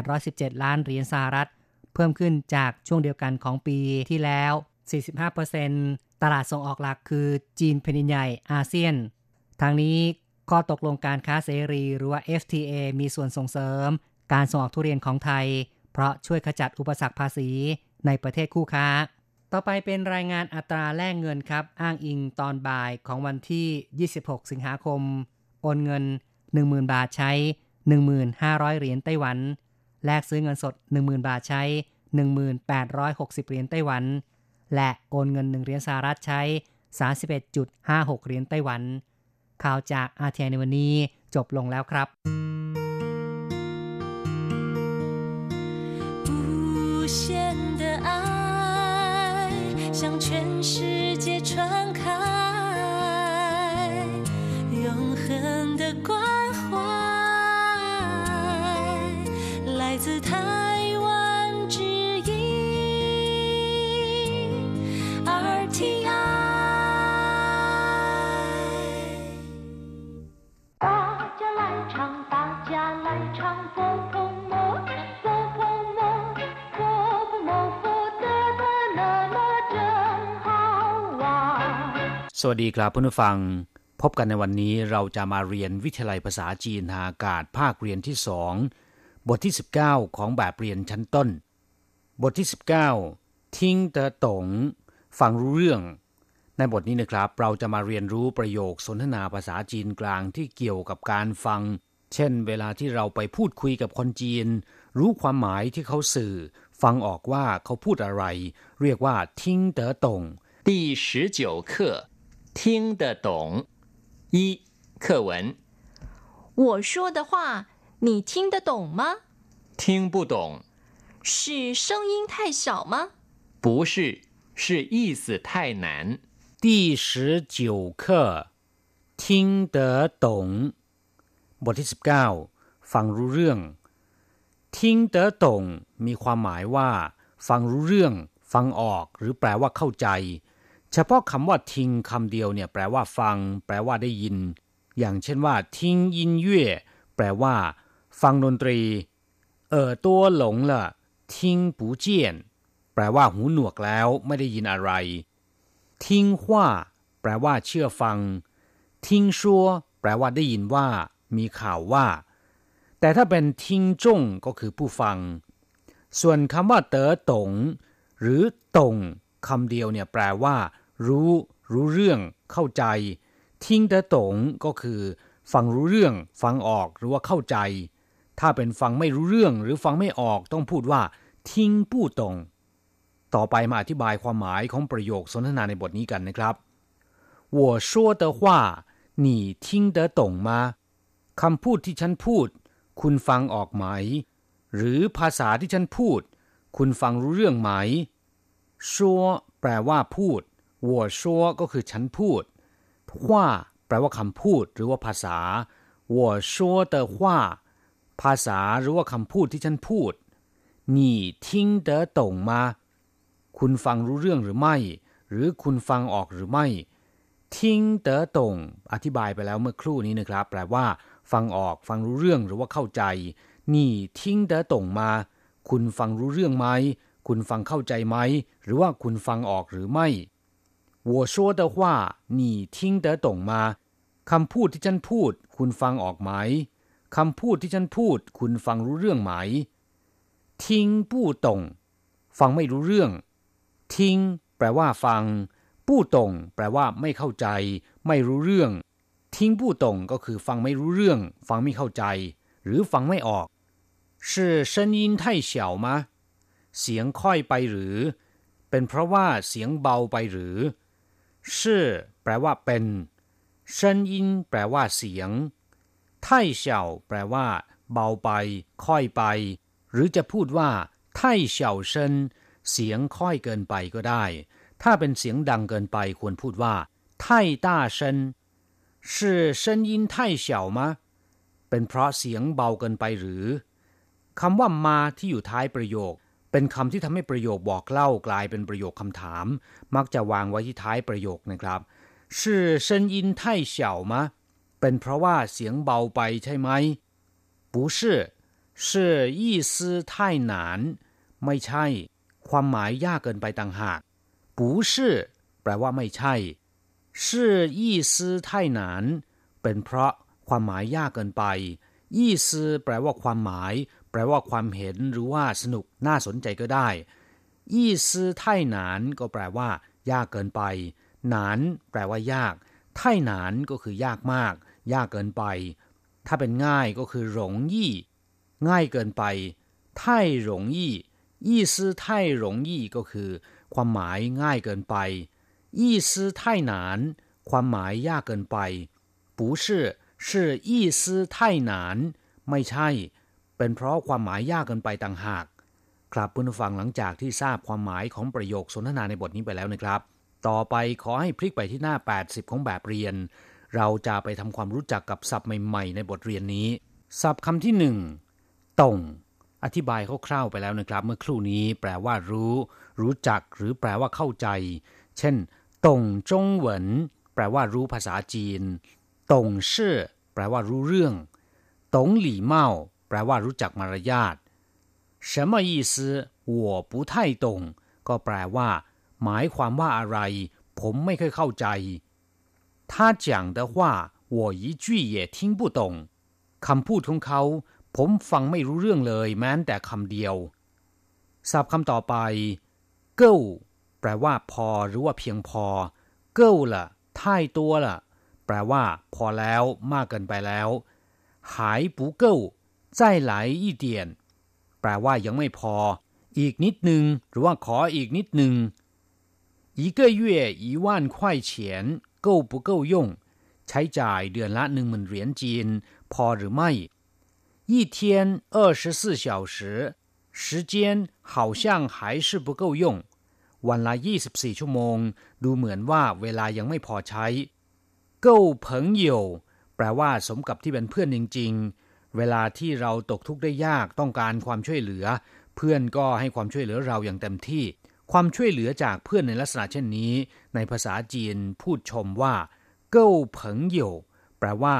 [SPEAKER 3] 817 ล้านเหรียญสหรัฐ เพิ่มขึ้นจากช่วงเดียวกันของปีที่แล้ว 45%ตลาดส่งออกหลักคือจีนแผ่นดินใหญ่อาเซียน ทางนี้ข้อตกลงการค้าเสรีหรือว่า FTA มีส่วนส่งเสริม การส่งออกทุเรียนของไทย เพราะช่วยขจัดอุปสรรคภาษีในประเทศคู่ค้า
[SPEAKER 1] ต่อไปเป็นรายงานอัตราแลกเงินครับ อ้างอิงตอนบ่ายของวันที่ 26 สิงหาคม โอนเงิน 10,000 บาทใช้ 1,500 เหรียญไต้หวัน แลกซื้อเงินสด 10,000 บาทใช้ 1,860 เหรียญไต้หวัน และโอนเงิน 1 เหรียญสหรัฐใช้ 31.56 เหรียญไต้หวัน ข่าวจากอาเทียในวันนี้จบลงแล้วครับ 线的爱，像全世界。 สวัสดีครับเพื่อนฟัง พบกันในวันนี้เราจะมาเรียนวิทยาลัยภาษาจีนทางอากาศภาคเรียนที่สองบทที่ 19 ของแบบเรียนชั้นต้น บทที่ 19 ทิ้งเตอตงฟังรู้เรื่อง ในบทนี้นะครับ เราจะมาเรียนรู้ประโยคสนทนาภาษาจีนกลางที่เกี่ยวกับการฟัง เช่น เวลาที่เราไปพูดคุยกับคนจีน รู้ความหมายที่เขาสื่อ ฟังออกว่าเขาพูดอะไร เรียกว่าทิ้งเตอตง
[SPEAKER 4] 第十九课 听得懂。一课文，
[SPEAKER 5] 我说的话你听得懂吗？
[SPEAKER 4] 听不懂。
[SPEAKER 5] 是声音太小吗？
[SPEAKER 4] 不是，是意思太难。
[SPEAKER 1] 第十九课听得懂。บทที่สิบเก้าฟังรู้เรื่องทิ้งเต๋อตงมีความหมายว่า ฟังรู้เรื่อง ฟังออกหรือแปลว่าเข้าใจ เฉพาะคำว่าทิ้งคำเดียวเนี่ยแปลว่าฟัง แปลว่าได้ยิน อย่างเช่นว่า ทิ้งยินเย่แปลว่า ฟังดนตรี เออตัวหลงละทิ้งปูเจียนแปลว่าหูหนวกแล้วไม่ได้ยินอะไร ทิ้งว่าแปลว่าเชื่อฟัง ทิ้งชัวแปลว่าได้ยินว่า มีข่าวว่า แต่ถ้าเป็นทิ้งจงก็คือผู้ฟัง ส่วนคำว่าเต๋อตงหรือตงคำเดียวเนี่ยแปลว่า รู้ รู้เรื่อง เข้าใจ ทิ้งเตตงก็คือ ฟังรู้เรื่อง ฟังออก หรือว่าเข้าใจ ถ้าเป็นฟังไม่รู้เรื่อง หรือฟังไม่ออก ต้องพูดว่า ทิ้งผู้ตรง ต่อไปมาอธิบายความหมายของประโยคสนทนาในบทนี้กันนะครับ我说的话你听得懂吗คำพูดที่ฉันพูด คุณฟังออกไหม หรือภาษาที่ฉันพูด คุณฟังรู้เรื่องไหมชัวแปลว่าพูด 我说ก็คือฉันพูดว่าแปลว่าคำพูดหรือว่าภาษา我说的话ภาษาหรือว่าคำพูดที่ฉันพูด你听得懂吗คุณฟังรู้เรื่องหรือไม่ หรือคุณฟังออกหรือไม่ทิ้งเต๋อตงอธิบายไปแล้วเมื่อครู่นี้นะครับ แปลว่า ฟังออกฟังรู้เรื่องหรือว่าเข้าใจนี่ทิ้งเต๋อตงมา คุณฟังรู้เรื่องไหมคุณฟังเข้าใจไหม หรือว่าคุณฟังออกหรือไม่ 我说的话你听得懂吗คำพูดที่ฉันพูด คุณฟังออกไหมคำพูดที่ฉันพูด คุณฟังรู้เรื่องไหมทิ้งปู้ตงฟังไม่รู้เรื่อง ทิ้งแปลว่าฟังปู้ตงแปลว่าไม่เข้าใจ ไม่รู้เรื่อง ทิ้งปู้ตงก็คือฟังไม่รู้เรื่อง ฟังไม่เข้าใจ หรือฟังไม่ออก是声音太小吗เสียงค่อยไปหรือ เป็นเพราะว่าเสียงเบาไปหรือ ชื่อแปลว่าเป็นเซินยินแปลว่าเสียงไท่เฉาแปลว่า เบาไป ค่อยไป หรือจะพูดว่าไท่เฉาเซินเสียงค่อยเกินไปก็ได้ ถ้าเป็นเสียงดังเกินไปควรพูดว่าไท่ต้าเซิน是声音太小吗เป็นเพราะเสียงเบาเกินไปหรือคำว่ามาที่อยู่ท้ายประโยค เป็นคำที่ทำให้ประโยคบอกเล่ากลายเป็นประโยคคำถาม มักจะวางไว้ที่ท้ายประโยคนะครับ是声音太小吗เป็นเพราะว่าเสียงเบาไปใช่ไหม不是是意思太难ไม่ใช่ ความหมายยากเกินไปต่างหาก不是แปลว่าไม่ใช่是意思太难เป็นเพราะความหมายยากเกินไป意思แปลว่าความหมาย แปลว่าความเห็นหรือว่าสนุกน่าสนใจก็ได้ ยี่ซื้อไท่หนานก็แปลว่า ยากเกินไป หนานแปลว่า ยาก ไท่หนานก็คือยากมาก ยากเกินไป ถ้าเป็นง่ายก็คือหลงยี่ง่ายเกินไปไท่หลงยี่ยี่ซื้อไท่หลงยี่ก็คือ ความหมายง่ายเกินไปยี่ซื้อไท่หนานความหมายยากเกินไป不是是意思太难ไม่ใช่ เป็นเพราะความหมายยากเกินไปต่างหาก ครับเพื่อนฟังหลังจากที่ทราบความหมายของประโยคสนทนาในบทนี้ไปแล้วนะครับ ต่อไปขอให้พลิกไปที่หน้า 80 ของแบบเรียน เราจะไปทำความรู้จักกับศัพท์ใหม่ๆ ในบทเรียนนี้ ศัพท์คำที่หนึ่งตงอธิบายคร่าวๆไปแล้วนะครับ เมื่อครู่นี้แปลว่ารู้ รู้จักหรือแปลว่าเข้าใจ เช่นตงจงเหวินแปลว่ารู้ภาษาจีนตงเชื่อแปลว่ารู้เรื่องตงหลี่เมา แปลว่ารู้จักมารยาท什么意思我不太懂ก็แปลว่า หมายความว่าอะไร ผมไม่เคยเข้าใจ他讲的话我一句也听不懂คำพูดของเขา ผมฟังไม่รู้เรื่องเลย แม้แต่คำเดียวศัพท์คำต่อไป เก้าแปลว่า พอหรือว่าเพียงพอ เก้าละ太多了แปลว่า พอแล้วมากเกินไปแล้วหาย不够 再来一点แปลว่ายังไม่พอ อีกนิดหนึ่งหรือว่าขออีกนิดหนึ่ง一个月一万块钱够不够用ใช้จ่ายเดือนละหนึ่งหมื่นเหรียญจีน พอหรือไม่一天二十四小时时间好像还是不够用วันละ24 ชั่วโมง ดูเหมือนว่าเวลายังไม่พอใช้เก้าเผิงเหยวแปลว่าสมกับที่เป็นเพื่อนจริงๆ เวลาที่เราตกทุกข์ได้ยากต้องการความช่วยเหลือ เพื่อนก็ให้ความช่วยเหลือเราอย่างเต็มที่ ความช่วยเหลือจากเพื่อนในลักษณะเช่นนี้ ในภาษาจีนพูดชมว่า เก้าเผิงเหยวแปลว่า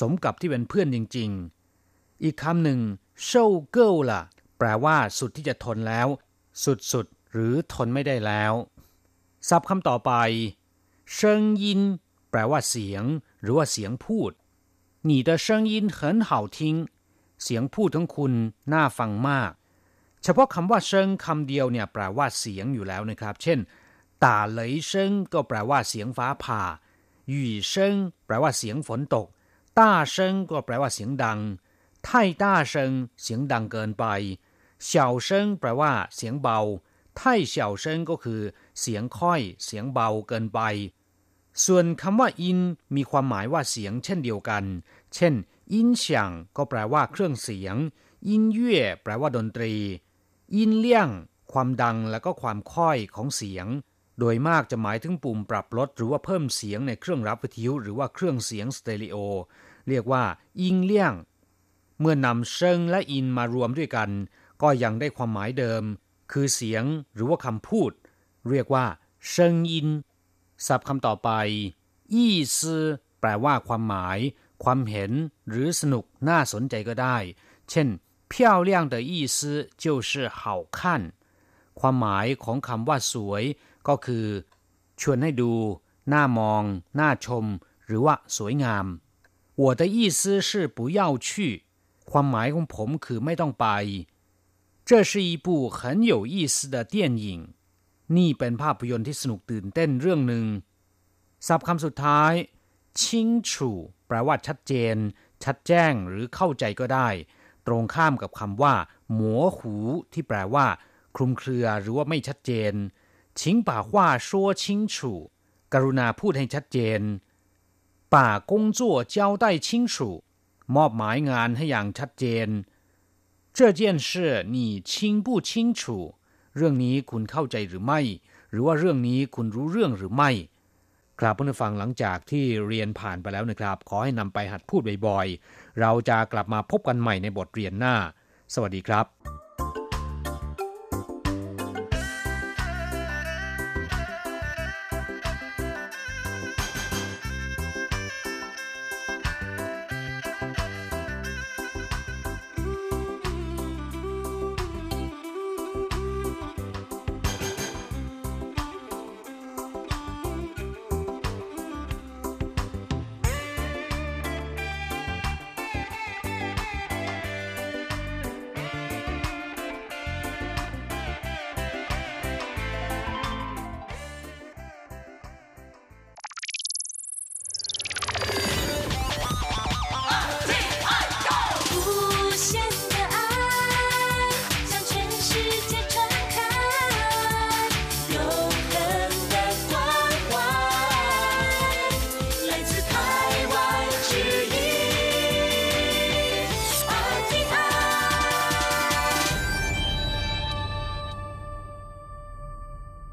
[SPEAKER 1] สมกับที่เป็นเพื่อนจริง ๆ อีกคำหนึ่งเช่าเก้าล่ะ แปลว่า สุดที่จะทนแล้ว สุดๆหรือทนไม่ได้แล้วศัพท์คำต่อไปเซิงยิน แปลว่าเสียง หรือว่าเสียงพูด 你的声音很好听เสียงพูดของคุณน่าฟังมาก เฉพาะคำว่าเซิงคำเดียวเนี่ยแปลว่าเสียงอยู่แล้วนะครับ เช่นตาเหลยเซิงก็แปลว่าเสียงฟ้าผ่าหยู่เซิงแปลว่าเสียงฝนตกต้าเซิงก็แปลว่าเสียงดังไท่ต้าเซิงเสียงดังเกินไปเฉาเซิงแปลว่าเสียงเบาไท่เฉาเซิงก็คือ เสียงค่อย เสียงเบาเกินไป ส่วนคำว่าอินมีความหมายว่าเสียงเช่นเดียวกัน เช่น อินเสียงก็แปลว่าเครื่องเสียง อินเย่แปลว่าดนตรี อินเลี่ยง ความดังและก็ความค่อยของเสียง โดยมากจะหมายถึงปุ่มปรับลดหรือว่าเพิ่มเสียงในเครื่องรับวิทยุหรือว่าเครื่องเสียงสเตอริโอ เรียกว่า อิงเลี่ยง เมื่อนำเซิงและอินมารวมด้วยกัน ก็ยังได้ความหมายเดิม คือเสียงหรือว่าคำพูด เรียกว่าเซิงอิน ศัพท์คำต่อไปยี่ซื่อแปลว่าความหมาย ความเห็น หรือสนุก น่าสนใจก็ได้ เช่น漂亮的意思就是好看ความหมายของคำว่าสวย ก็คือ ชวนให้ดู น่ามอง น่าชม หรือว่าสวยงาม我的意思是不要去ความหมายของผมคือไม่ต้องไป这是一部很有意思的电影 นี่เป็นภาพยนตร์ที่สนุกตื่นเต้นเรื่องหนึ่งศัพท์คำสุดท้ายชิงชูแปลว่าชัดเจน ชัดแจ้งหรือเข้าใจก็ได้ ตรงข้ามกับคำว่าหมัวหู ที่แปลว่า คลุมเครือหรือว่าไม่ชัดเจนชิงป่าว่าชัวชิงชูกรุณาพูดให้ชัดเจนป่ากงจั่วเจ้าได้ชิงชูมอบหมายงานให้อย่างชัดเจน这件事你清不清楚 เรื่องนี้คุณเข้าใจหรือไม่ หรือว่าเรื่องนี้คุณรู้เรื่องหรือไม่ ครับเพื่อนฟังหลังจากที่เรียนผ่านไปแล้วนะครับ ขอให้นำไปหัดพูดบ่อยๆ เราจะกลับมาพบกันใหม่ในบทเรียนหน้า สวัสดีครับ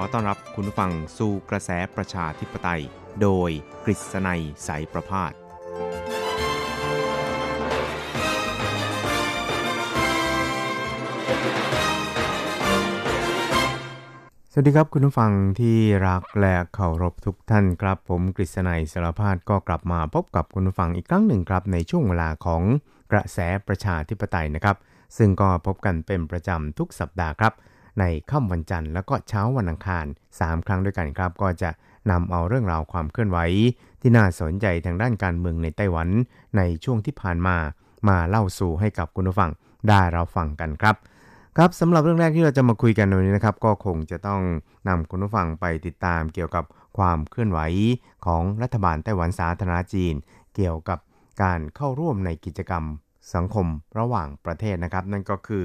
[SPEAKER 6] อต้อนรับคุณฟังสู่กระแสประชาธิปไตย โดยกฤษณัยสายประพาส สวัสดีครับคุณผู้ฟังที่รักและเคารพทุกท่านครับ ผมกฤษณัยสารพาดก็กลับมาพบกับคุณผู้ฟังอีกครั้งหนึ่งครับ ในช่วงเวลาของกระแสประชาธิปไตยนะครับ ซึ่งก็พบกันเป็นประจำทุกสัปดาห์ครับ ในค่ำวันจันทร์แล้วก็เช้าวันอังคาร 3 ครั้งด้วยกันครับ ก็จะนำเอาเรื่องราวความเคลื่อนไหว ที่น่าสนใจทางด้านการเมืองในไต้หวัน ในช่วงที่ผ่านมามาเล่าสู่ให้กับคุณผู้ฟังได้เราฟังกันครับ ครับสำหรับเรื่องแรกที่เราจะมาคุยกันในวันนี้นะครับ ก็คงจะต้องนำคุณผู้ฟังไปติดตามเกี่ยวกับความเคลื่อนไหวของรัฐบาลไต้หวันสาธารณจีน เกี่ยวกับการเข้าร่วมในกิจกรรมสังคมระหว่างประเทศนะครับ นั่นก็คือ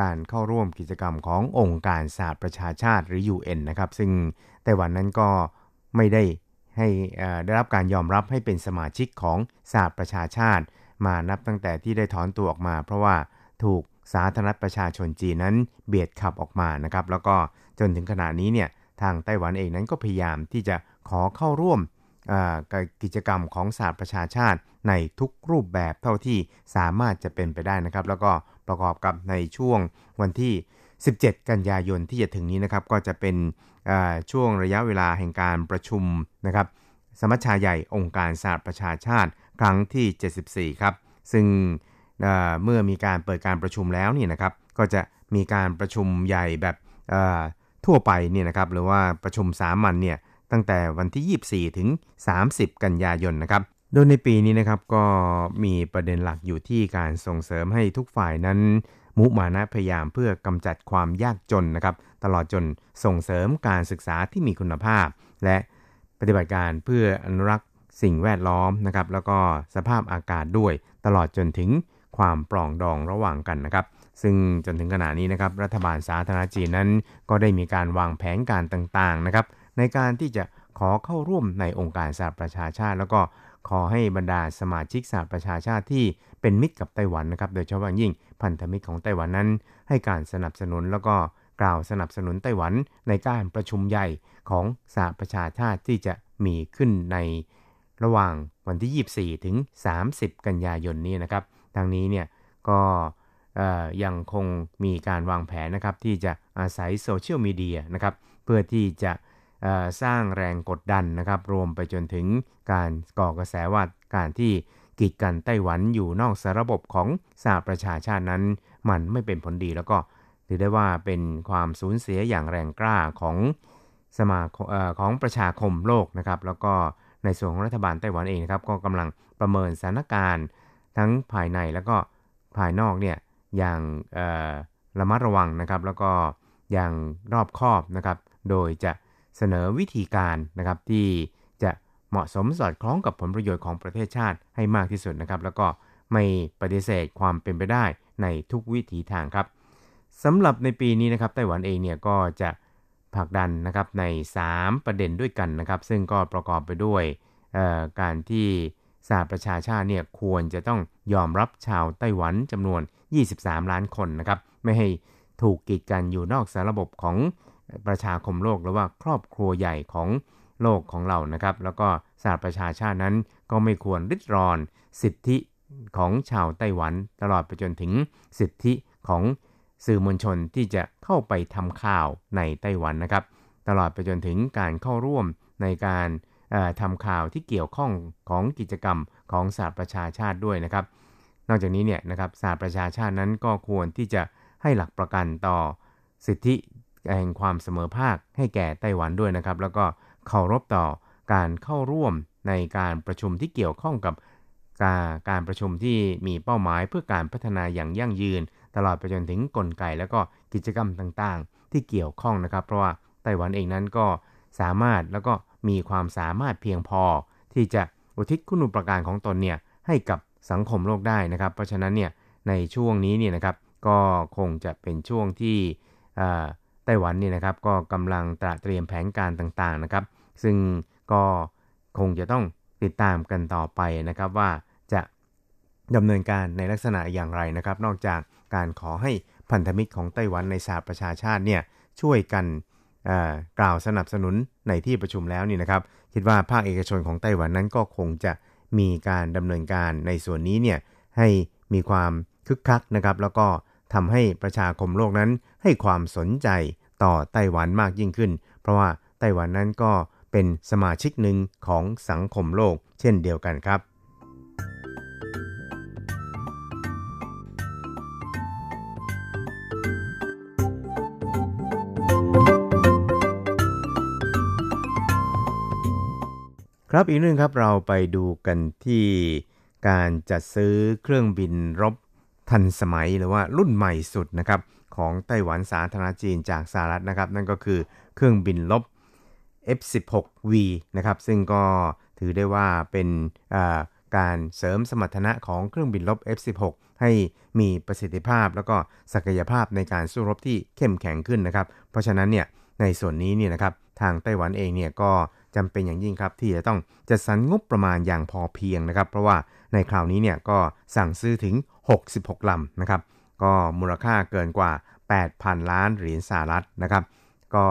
[SPEAKER 6] การเข้าร่วมกิจกรรมขององค์การสหประชาชาติหรือ UN นะครับซึ่งไต้หวันนั้นก็ไม่ได้ให้ได้รับการยอมรับให้เป็นสมาชิกของสหประชาชาติ มานับตั้งแต่ที่ได้ถอนตัวออกมา เพราะว่าถูกสาธารณประชาชนจีนนั้นเบียดขับออกมานะครับ แล้วก็จนถึงขณะนี้เนี่ยทางไต้หวันเองนั้นก็พยายามที่จะขอเข้าร่วมกิจกรรมของสหประชาชาติในทุกรูปแบบเท่าที่สามารถจะเป็นไปได้นะครับ แล้วก็ ประกอบกับในช่วงวันที่ 17 กันยายนที่จะถึงนี้นะครับ ก็จะเป็นช่วงระยะเวลาแห่งการประชุมนะครับ สมัชชาใหญ่องค์การสหประชาชาติครั้งที่ 74 ครับ ซึ่งเมื่อมีการเปิดการประชุมแล้วนี่นะครับ ก็จะมีการประชุมใหญ่แบบทั่วไปเนี่ยนะครับหรือว่าประชุมสามัญเนี่ยตั้งแต่วันที่ 24 ถึง 30 กันยายนนะครับ โดยในปีนี้นะครับก็มีประเด็นหลักอยู่ที่การส่งเสริมให้ทุกฝ่ายนั้น มุมานะพยายามเพื่อกำจัดความยากจนนะครับ ตลอดจนส่งเสริมการศึกษาที่มีคุณภาพ และปฏิบัติการเพื่ออนุรักษ์สิ่งแวดล้อมนะครับ แล้วก็สภาพอากาศด้วย ตลอดจนถึงความปรองดองระหว่างกันนะครับ ซึ่งจนถึงขณะนี้นะครับ รัฐบาลสาธารณจีนนั้น ก็ได้มีการวางแผนการต่างๆนะครับ ในการที่จะขอเข้าร่วมในองค์การสหประชาชาติ แล้วก็ ขอให้บรรดาสมาชิกสหประชาชาติที่เป็นมิตรกับไต้หวันนะครับ โดยเฉพาะยิ่งพันธมิตรของไต้หวันนั้น ให้การสนับสนุนแล้วก็กล่าวสนับสนุนไต้หวันในการประชุมใหญ่ของสหประชาชาติที่จะมีขึ้นในระหว่างวันที่ 24 ถึง 30 กันยายนนี้นะครับทางนี้เนี่ยก็ยังคงมีการวางแผนนะครับที่จะอาศัยโซเชียลมีเดียนะครับเพื่อที่จะ สร้างแรงกดดันนะครับรวมไปจนถึงการก่อกระแสว่าการที่กีดกันไต้หวันอยู่นอกสาระบบของสหประชาชาตินั้น มันไม่เป็นผลดีแล้วก็ถือได้ว่าเป็นความสูญเสียอย่างแรงกล้าของสมาของประชาคมโลกนะครับแล้วก็ในส่วนของรัฐบาลไต้หวันเองนะครับก็กำลังประเมินสถานการณ์ ทั้งภายในแล้วก็ภายนอกเนี่ยอย่างระมัดระวังนะครับ แล้วก็อย่างรอบคอบนะครับ โดยจะ เสนอวิธีการนะครับที่จะเหมาะสมสอดคล้องกับผลประโยชน์ของประเทศชาติให้มากที่สุดนะครับ แล้วก็ไม่ปฏิเสธความเป็นไปได้ในทุกวิถีทางครับสำหรับในปีนี้นะครับไต้หวันเองเนี่ยก็จะผลักดันนะครับใน 3 ประเด็นด้วยกันนะครับ ซึ่งก็ประกอบไปด้วยการที่สหประชาชาติเนี่ยควรจะต้องยอมรับชาวไต้หวันจำนวน 23 ล้านคนนะครับ ไม่ให้ถูกกีดกันอยู่นอกสาระบบของ ประชาคมโลกหรือว่าครอบครัวใหญ่ของโลกของเรานะครับ แล้วก็สหประชาชาตินั้นก็ไม่ควรริดรอนสิทธิของชาวไต้หวัน ตลอดไปจนถึงสิทธิของสื่อมวลชนที่จะเข้าไปทำข่าวในไต้หวันนะครับ ตลอดไปจนถึงการเข้าร่วมในการทำข่าวที่เกี่ยวข้องของกิจกรรมของสหประชาชาติด้วยนะครับ นอกจากนี้เนี่ยนะครับสหประชาชาตินั้นก็ควรที่จะให้หลักประกันต่อสิทธิ แห่งความเสมอภาคให้แก่ไต้หวันด้วยนะครับ แล้วก็เคารพต่อการเข้าร่วมในการประชุมที่เกี่ยวข้องกับการการประชุมที่มีเป้าหมายเพื่อการพัฒนาอย่างยั่งยืน ตลอดไปจนถึงกลไกแล้วก็กิจกรรมต่างๆ ที่เกี่ยวข้องนะครับ เพราะว่าไต้หวันเองนั้นก็สามารถแล้วก็มีความสามารถเพียงพอ ที่จะอุทิศคุณูปการของตนเนี่ยให้กับสังคมโลกได้นะครับ เพราะฉะนั้นเนี่ยในช่วงนี้เนี่ยนะครับก็คงจะเป็นช่วงที่ ไต้หวันนี่นะครับก็กำลังตระเตรียมแผนการต่างๆนะครับ ซึ่งก็คงจะต้องติดตามกันต่อไปนะครับว่าจะดำเนินการในลักษณะอย่างไรนะครับ นอกจากการขอให้พันธมิตรของไต้หวันในสหประชาชาติเนี่ยช่วยกันกล่าวสนับสนุนในที่ประชุมแล้วนี่นะครับ คิดว่าภาคเอกชนของไต้หวันนั้นก็คงจะมีการดำเนินการในส่วนนี้เนี่ยให้มีความคึกคักนะครับ แล้วก็ทำให้ประชาคมโลกนั้นให้ความสนใจ ต่อไต้หวันมากยิ่งขึ้น เพราะว่าไต้หวันนั้นก็เป็นสมาชิกหนึ่งของสังคมโลกเช่นเดียวกันครับครับอีกนึงครับเราไปดูกันที่การจัดซื้อเครื่องบินรบทันสมัยหรือว่ารุ่นใหม่สุดนะครับ ของไต้หวันสาธารณจีนจากสหรัฐนะครับ นั่นก็คือเครื่องบินลบ F16V นะครับ ซึ่งก็ถือได้ว่าเป็นการเสริมสมรรถนะของเครื่องบินลบ F16 ให้มีประสิทธิภาพแล้วก็ศักยภาพในการสู้รบที่เข้มแข็งขึ้นนะครับ เพราะฉะนั้นเนี่ยในส่วนนี้เนี่ยนะครับทางไต้หวันเองเนี่ยก็จำเป็นอย่างยิ่งครับ ที่จะต้องจัดสรรงบประมาณอย่างพอเพียงนะครับ เพราะว่าในคราวนี้เนี่ยก็สั่งซื้อถึง 66ลำนะครับ ก็มูลค่าเกินกว่า 8,000 ล้านเหรียญสหรัฐนะครับ ก็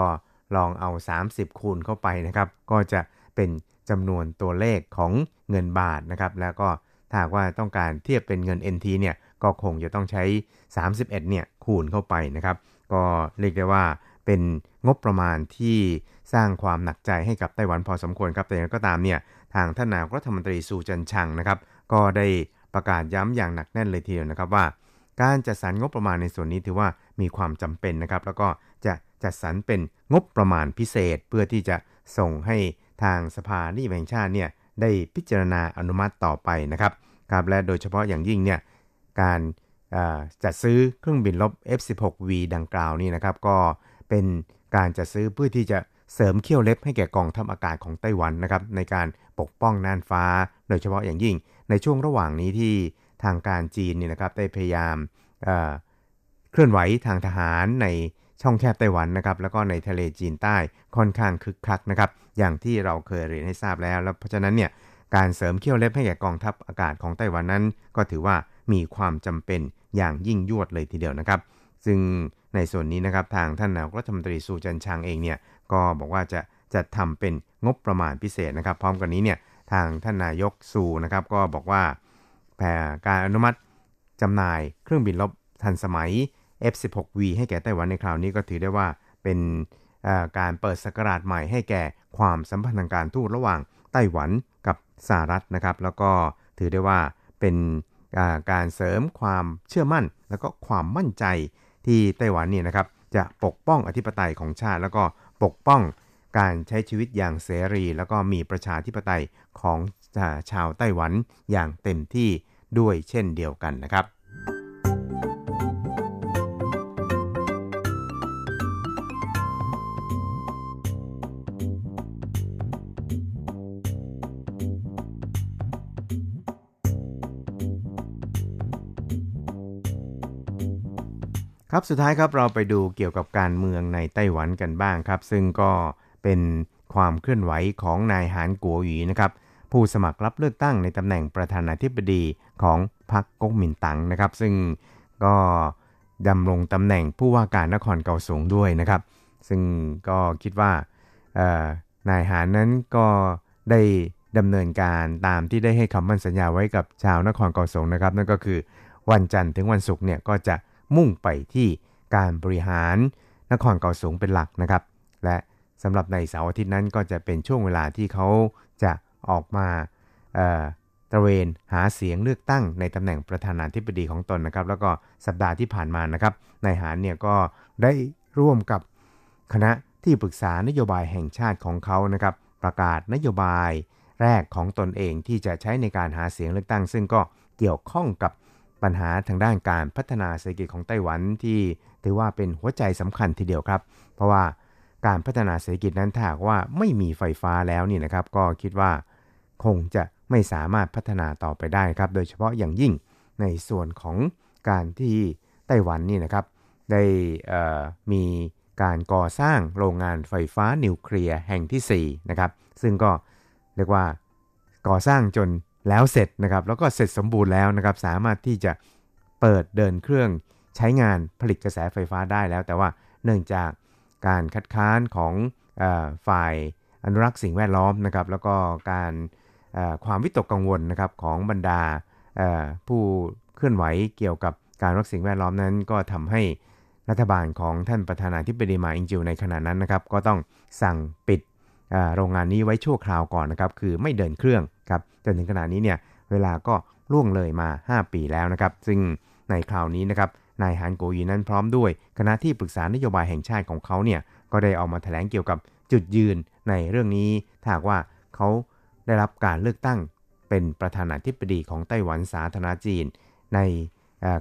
[SPEAKER 6] ลองเอา 30 คูณเข้าไปนะครับ ก็จะเป็นจำนวนตัวเลขของเงินบาทนะครับ แล้วก็ถ้าว่าต้องการเทียบเป็นเงิน NT เนี่ย ก็คงจะต้องใช้ 31 เนี่ยคูณเข้าไปนะครับ ก็เรียกได้ว่าเป็นงบประมาณที่สร้างความหนักใจให้กับไต้หวันพอสมควรครับ แต่อย่างก็ตามเนี่ย ทางท่านนายกรัฐมนตรีซูจันชังนะครับ ก็ได้ประกาศย้ำอย่างหนักแน่นเลยทีเดียวนะครับว่า การจัดสรรงบประมาณในส่วนนี้ถือว่ามีความจำเป็นนะครับ แล้วก็จะจัดสรรเป็นงบประมาณพิเศษ เพื่อที่จะส่งให้ทางสภานิแห่งชาติเนี่ยได้พิจารณาอนุมัติต่อไปนะครับครับและโดยเฉพาะอย่างยิ่งเนี่ยการจัดซื้อเครื่องบินลบ F16V ดังกล่าวนี่นะครับ ก็เป็นการจัดซื้อเพื่อที่จะเสริมเขี้ยวเล็บให้แก่กองทัพอากาศของไต้หวันนะครับในการปกป้องน่านฟ้า โดยเฉพาะอย่างยิ่งในช่วงระหว่างนี้ที่ ทางการจีนเนี่ยนะครับได้พยายามเคลื่อนไหวทางทหารในช่องแคบไต้หวันนะครับแล้วก็ในทะเลจีนใต้ค่อนข้างคึกคักนะครับอย่างที่เราเคยเรียนให้ทราบแล้ว แล้วเพราะฉะนั้นเนี่ยการเสริมเขี้ยวเล็บให้แก่กองทัพอากาศของไต้หวันนั้น ก็ถือว่ามีความจำเป็นอย่างยิ่งยวดเลยทีเดียวนะครับ ซึ่งในส่วนนี้นะครับทางท่านนายกรัฐมนตรีสุจันชางเองเนี่ยก็บอกว่าจะจะทำเป็นงบประมาณพิเศษนะครับ พร้อมกันนี้เนี่ยทางท่านนายกสูนะครับก็บอกว่า แผ่การอนุมัติจำหน่ายเครื่องบินลบทันสมัย F16V ให้แก่ไต้หวันในคราวนี้ก็ถือได้ว่าเป็นการเปิดสกราชใหม่ให้แก่ความสัมพันธ์ทางการทูตระหว่างไต้หวันกับสหรัฐนะครับ แล้วก็ถือได้ว่าเป็นการเสริมความเชื่อมั่น แล้วก็ความมั่นใจที่ไต้หวันเนี่ยนะครับจะปกป้องอธิปไตยของชาติ แล้วก็ปกป้องการใช้ชีวิตอย่างเสรี แล้วก็มีประชาธิปไตยของ ชาวไต้หวันอย่างเต็มที่ด้วยเช่นเดียวกันนะครับครับสุดท้ายครับเราไปดูเกี่ยวกับการเมืองในไต้หวันกันบ้างครับ ซึ่งก็เป็นความเคลื่อนไหวของนายหานกัวหยีนะครับ ผู้สมัครรับเลือกตั้งในตำแหน่งประธานาธิบดีของพรรคก๊กมินตั๋งนะครับ ซึ่งก็ดำรงตำแหน่งผู้ว่าการนครเกาสงด้วยนะครับ ซึ่งก็คิดว่านายหานนั้นก็ได้ดำเนินการตามที่ได้ให้คำมั่นสัญญาไว้กับชาวนครเกาสงนะครับ นั่นก็คือวันจันทร์ถึงวันศุกร์เนี่ยก็จะมุ่งไปที่การบริหารนครเกาสงเป็นหลักนะครับ และสำหรับในเสาร์อาทิตย์นั้นก็จะเป็นช่วงเวลาที่เขาจะ ออกมาตระเวนหาเสียงเลือกตั้งในตำแหน่งประธานาธิบดีของตนนะครับ แล้วก็สัปดาห์ที่ผ่านมานะครับนายหารเนี่ยก็ได้ร่วมกับคณะที่ปรึกษานโยบายแห่งชาติของเขานะครับ ประกาศนโยบายแรกของตนเองที่จะใช้ในการหาเสียงเลือกตั้ง ซึ่งก็เกี่ยวข้องกับปัญหาทางด้านการพัฒนาเศรษฐกิจของไต้หวันที่ถือว่าเป็นหัวใจสำคัญทีเดียวครับ เพราะว่าการพัฒนาเศรษฐกิจนั้นถ้าว่าไม่มีไฟฟ้าแล้วนี่นะครับ ก็คิดว่า คงจะไม่สามารถพัฒนาต่อไปได้ครับ โดยเฉพาะอย่างยิ่งในส่วนของการที่ไต้หวันนี่นะครับ ได้มีการก่อสร้างโรงงานไฟฟ้านิวเคลียร์แห่งที่4นะครับซึ่งก็เรียกว่าก่อสร้างจนแล้วเสร็จนะครับ แล้วก็เสร็จสมบูรณ์แล้วนะครับ สามารถที่จะเปิดเดินเครื่องใช้งานผลิตกระแสไฟฟ้าได้แล้ว แต่ว่าเนื่องจากการคัดค้านของอฝ่ายอนุรักษ์สิ่งแวดล้อมนะครับ แล้วก็การ ความวิตกกังวลนะครับของบรรดาผู้เคลื่อนไหวเกี่ยวกับการรักสิ่งแวดล้อมนั้น ก็ทำให้รัฐบาลของท่านประธานาธิบดีมาอิงจิวในขณะนั้นนะครับก็ต้องสั่งปิดโรงงานนี้ไว้ชั่วคราวก่อนนะครับคือไม่เดินเครื่องครับจนถึงขณะนี้เนี่ยเวลาก็ล่วงเลยมา 5 ปีแล้วนะครับ ซึ่งในคราวนี้นะครับนายฮานโกยีนั้นพร้อมด้วย คณะที่ปรึกษานโยบายแห่งชาติของเขาเนี่ยก็ได้ออกมาแถลงเกี่ยวกับจุดยืนในเรื่องนี้ถ้าว่าเขา ได้รับการเลือกตั้งเป็นประธานาธิบดีของไต้หวันสาธารณจีน ใน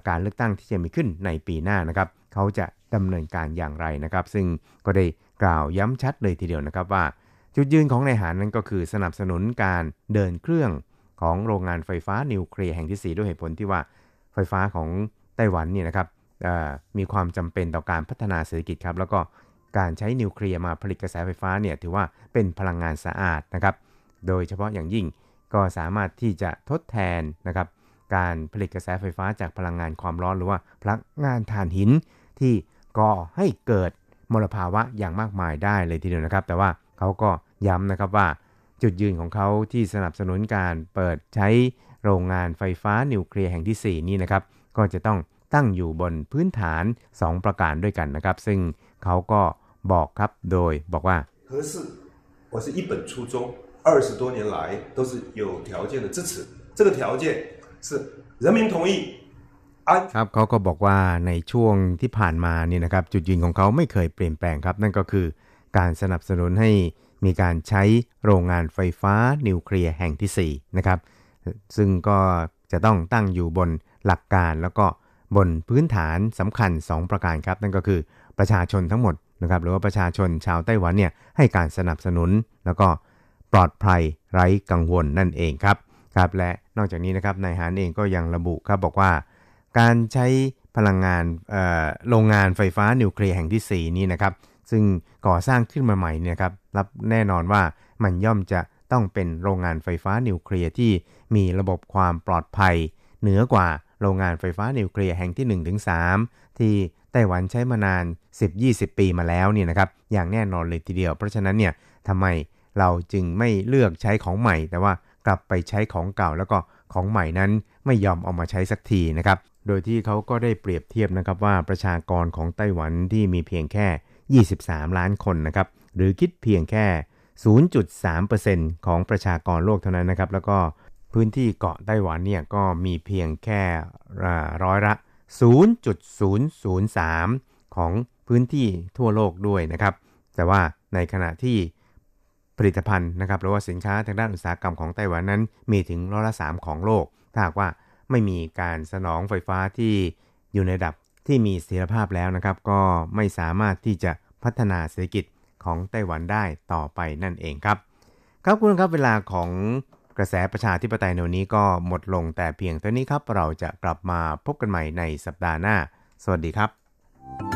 [SPEAKER 6] การเลือกตั้งที่จะมีขึ้นในปีหน้านะครับเขาจะดำเนินการอย่างไรนะครับ ซึ่งก็ได้กล่าวย้ำชัดเลยทีเดียวนะครับว่า จุดยืนของนายหานนั้นก็คือสนับสนุนการเดินเครื่องของโรงงานไฟฟ้านิวเคลียร์แห่งที่ 4 ด้วยเหตุผลที่ว่าไฟฟ้าของไต้หวันเนี่ยนะครับมีความจำเป็นต่อการพัฒนาเศรษฐกิจครับแล้วก็การใช้นิวเคลียร์มาผลิตกระแสไฟฟ้าเนี่ยถือว่าเป็นพลังงานสะอาดนะครับ โดยเฉพาะอย่างยิ่งก็สามารถที่จะทดแทนนะครับการผลิตกระแสไฟฟ้าจากพลังงานความร้อนหรือว่าพลังงานถ่านหินที่ก่อให้เกิดมลภาวะอย่างมากมายได้เลยทีเดียวนะครับ แต่ว่าเขาก็ย้ำนะครับว่าจุดยืนของเขาที่สนับสนุนการเปิดใช้โรงงานไฟฟ้านิวเคลียร์แห่งที่ 4 นี้นะครับ ก็จะต้องตั้งอยู่บนพื้นฐาน 2 ประการด้วยกันนะครับ ซึ่งเขาก็บอกครับโดยบอกว่า
[SPEAKER 7] 合适我是一本初衷 二十多年来都是有条件的支持这个条件是人民同意
[SPEAKER 6] ครับเขาก็บอกว่าในช่วงที่ผ่านมานี่นะครับ จุดยืนของเขาไม่เคยเปลี่ยนแปลงครับ นั่นก็คือการสนับสนุนให้มีการใช้โรงงานไฟฟ้านิวเคลียร์แห่งที่4นะครับซึ่งก็จะต้องตั้งอยู่บนหลักการแล้วก็บนพื้นฐานสำคัญ 2 ประการครับ นั่นก็คือประชาชนทั้งหมดนะครับหรือว่าประชาชนชาวไต้หวันเนี่ยให้การสนับสนุนแล้วก็ ปลอดภัยไร้กังวลนั่นเองครับครับและนอกจากนี้นะครับนายหานเองก็ยังระบุครับบอกว่า การใช้พลังงานโรงงานไฟฟ้านิวเคลียร์แห่งที่ 4 นี้นะครับ ซึ่งก่อสร้างขึ้นมาใหม่เนี่ยครับรับแน่นอนว่ามันย่อมจะต้องเป็นโรงงานไฟฟ้านิวเคลียร์ที่มีระบบความปลอดภัย เหนือกว่าโรงงานไฟฟ้านิวเคลียร์แห่งที่ 1-3 ที่ไต้หวันใช้มานาน 10-20 ปีมาแล้วเนี่ยนะครับอย่างแน่นอนเลยทีเดียว เพราะฉะนั้นเนี่ยทำไม เราจึงไม่เลือกใช้ของใหม่ แต่ว่ากลับไปใช้ของเก่าแล้วก็ของใหม่นั้นไม่ยอมเอามาใช้สักทีนะครับ โดยที่เขาก็ได้เปรียบเทียบนะครับว่าประชากรของไต้หวันที่มีเพียงแค่ 23 ล้านคนนะครับ หรือคิดเพียงแค่ 0.3%ของประชากรโลกเท่านั้นนะครับ แล้วก็พื้นที่เกาะไต้หวันเนี่ยก็มีเพียงแค่ร้อยละ 0.003 ของพื้นที่ทั่วโลกด้วยนะครับ แต่ว่าในขณะที่ ผลิตภัณฑ์นะครับหรือว่าสินค้าทางด้านอุตสาหกรรมของไต้หวันนั้น มีถึงร้อยละ3ของโลก ถ้าหากว่าไม่มีการสนองไฟฟ้าที่อยู่ในระดับที่มีเสถียรภาพแล้วนะครับ ก็ไม่สามารถที่จะพัฒนาเศรษฐกิจของไต้หวันได้ต่อไปนั่นเองครับ ครับคุณครับเวลาของกระแสประชาธิปไตยในวันนี้ก็หมดลงแต่เพียงเท่านี้ครับ เราจะกลับมาพบกันใหม่ในสัปดาห์หน้า สวัสดีครับ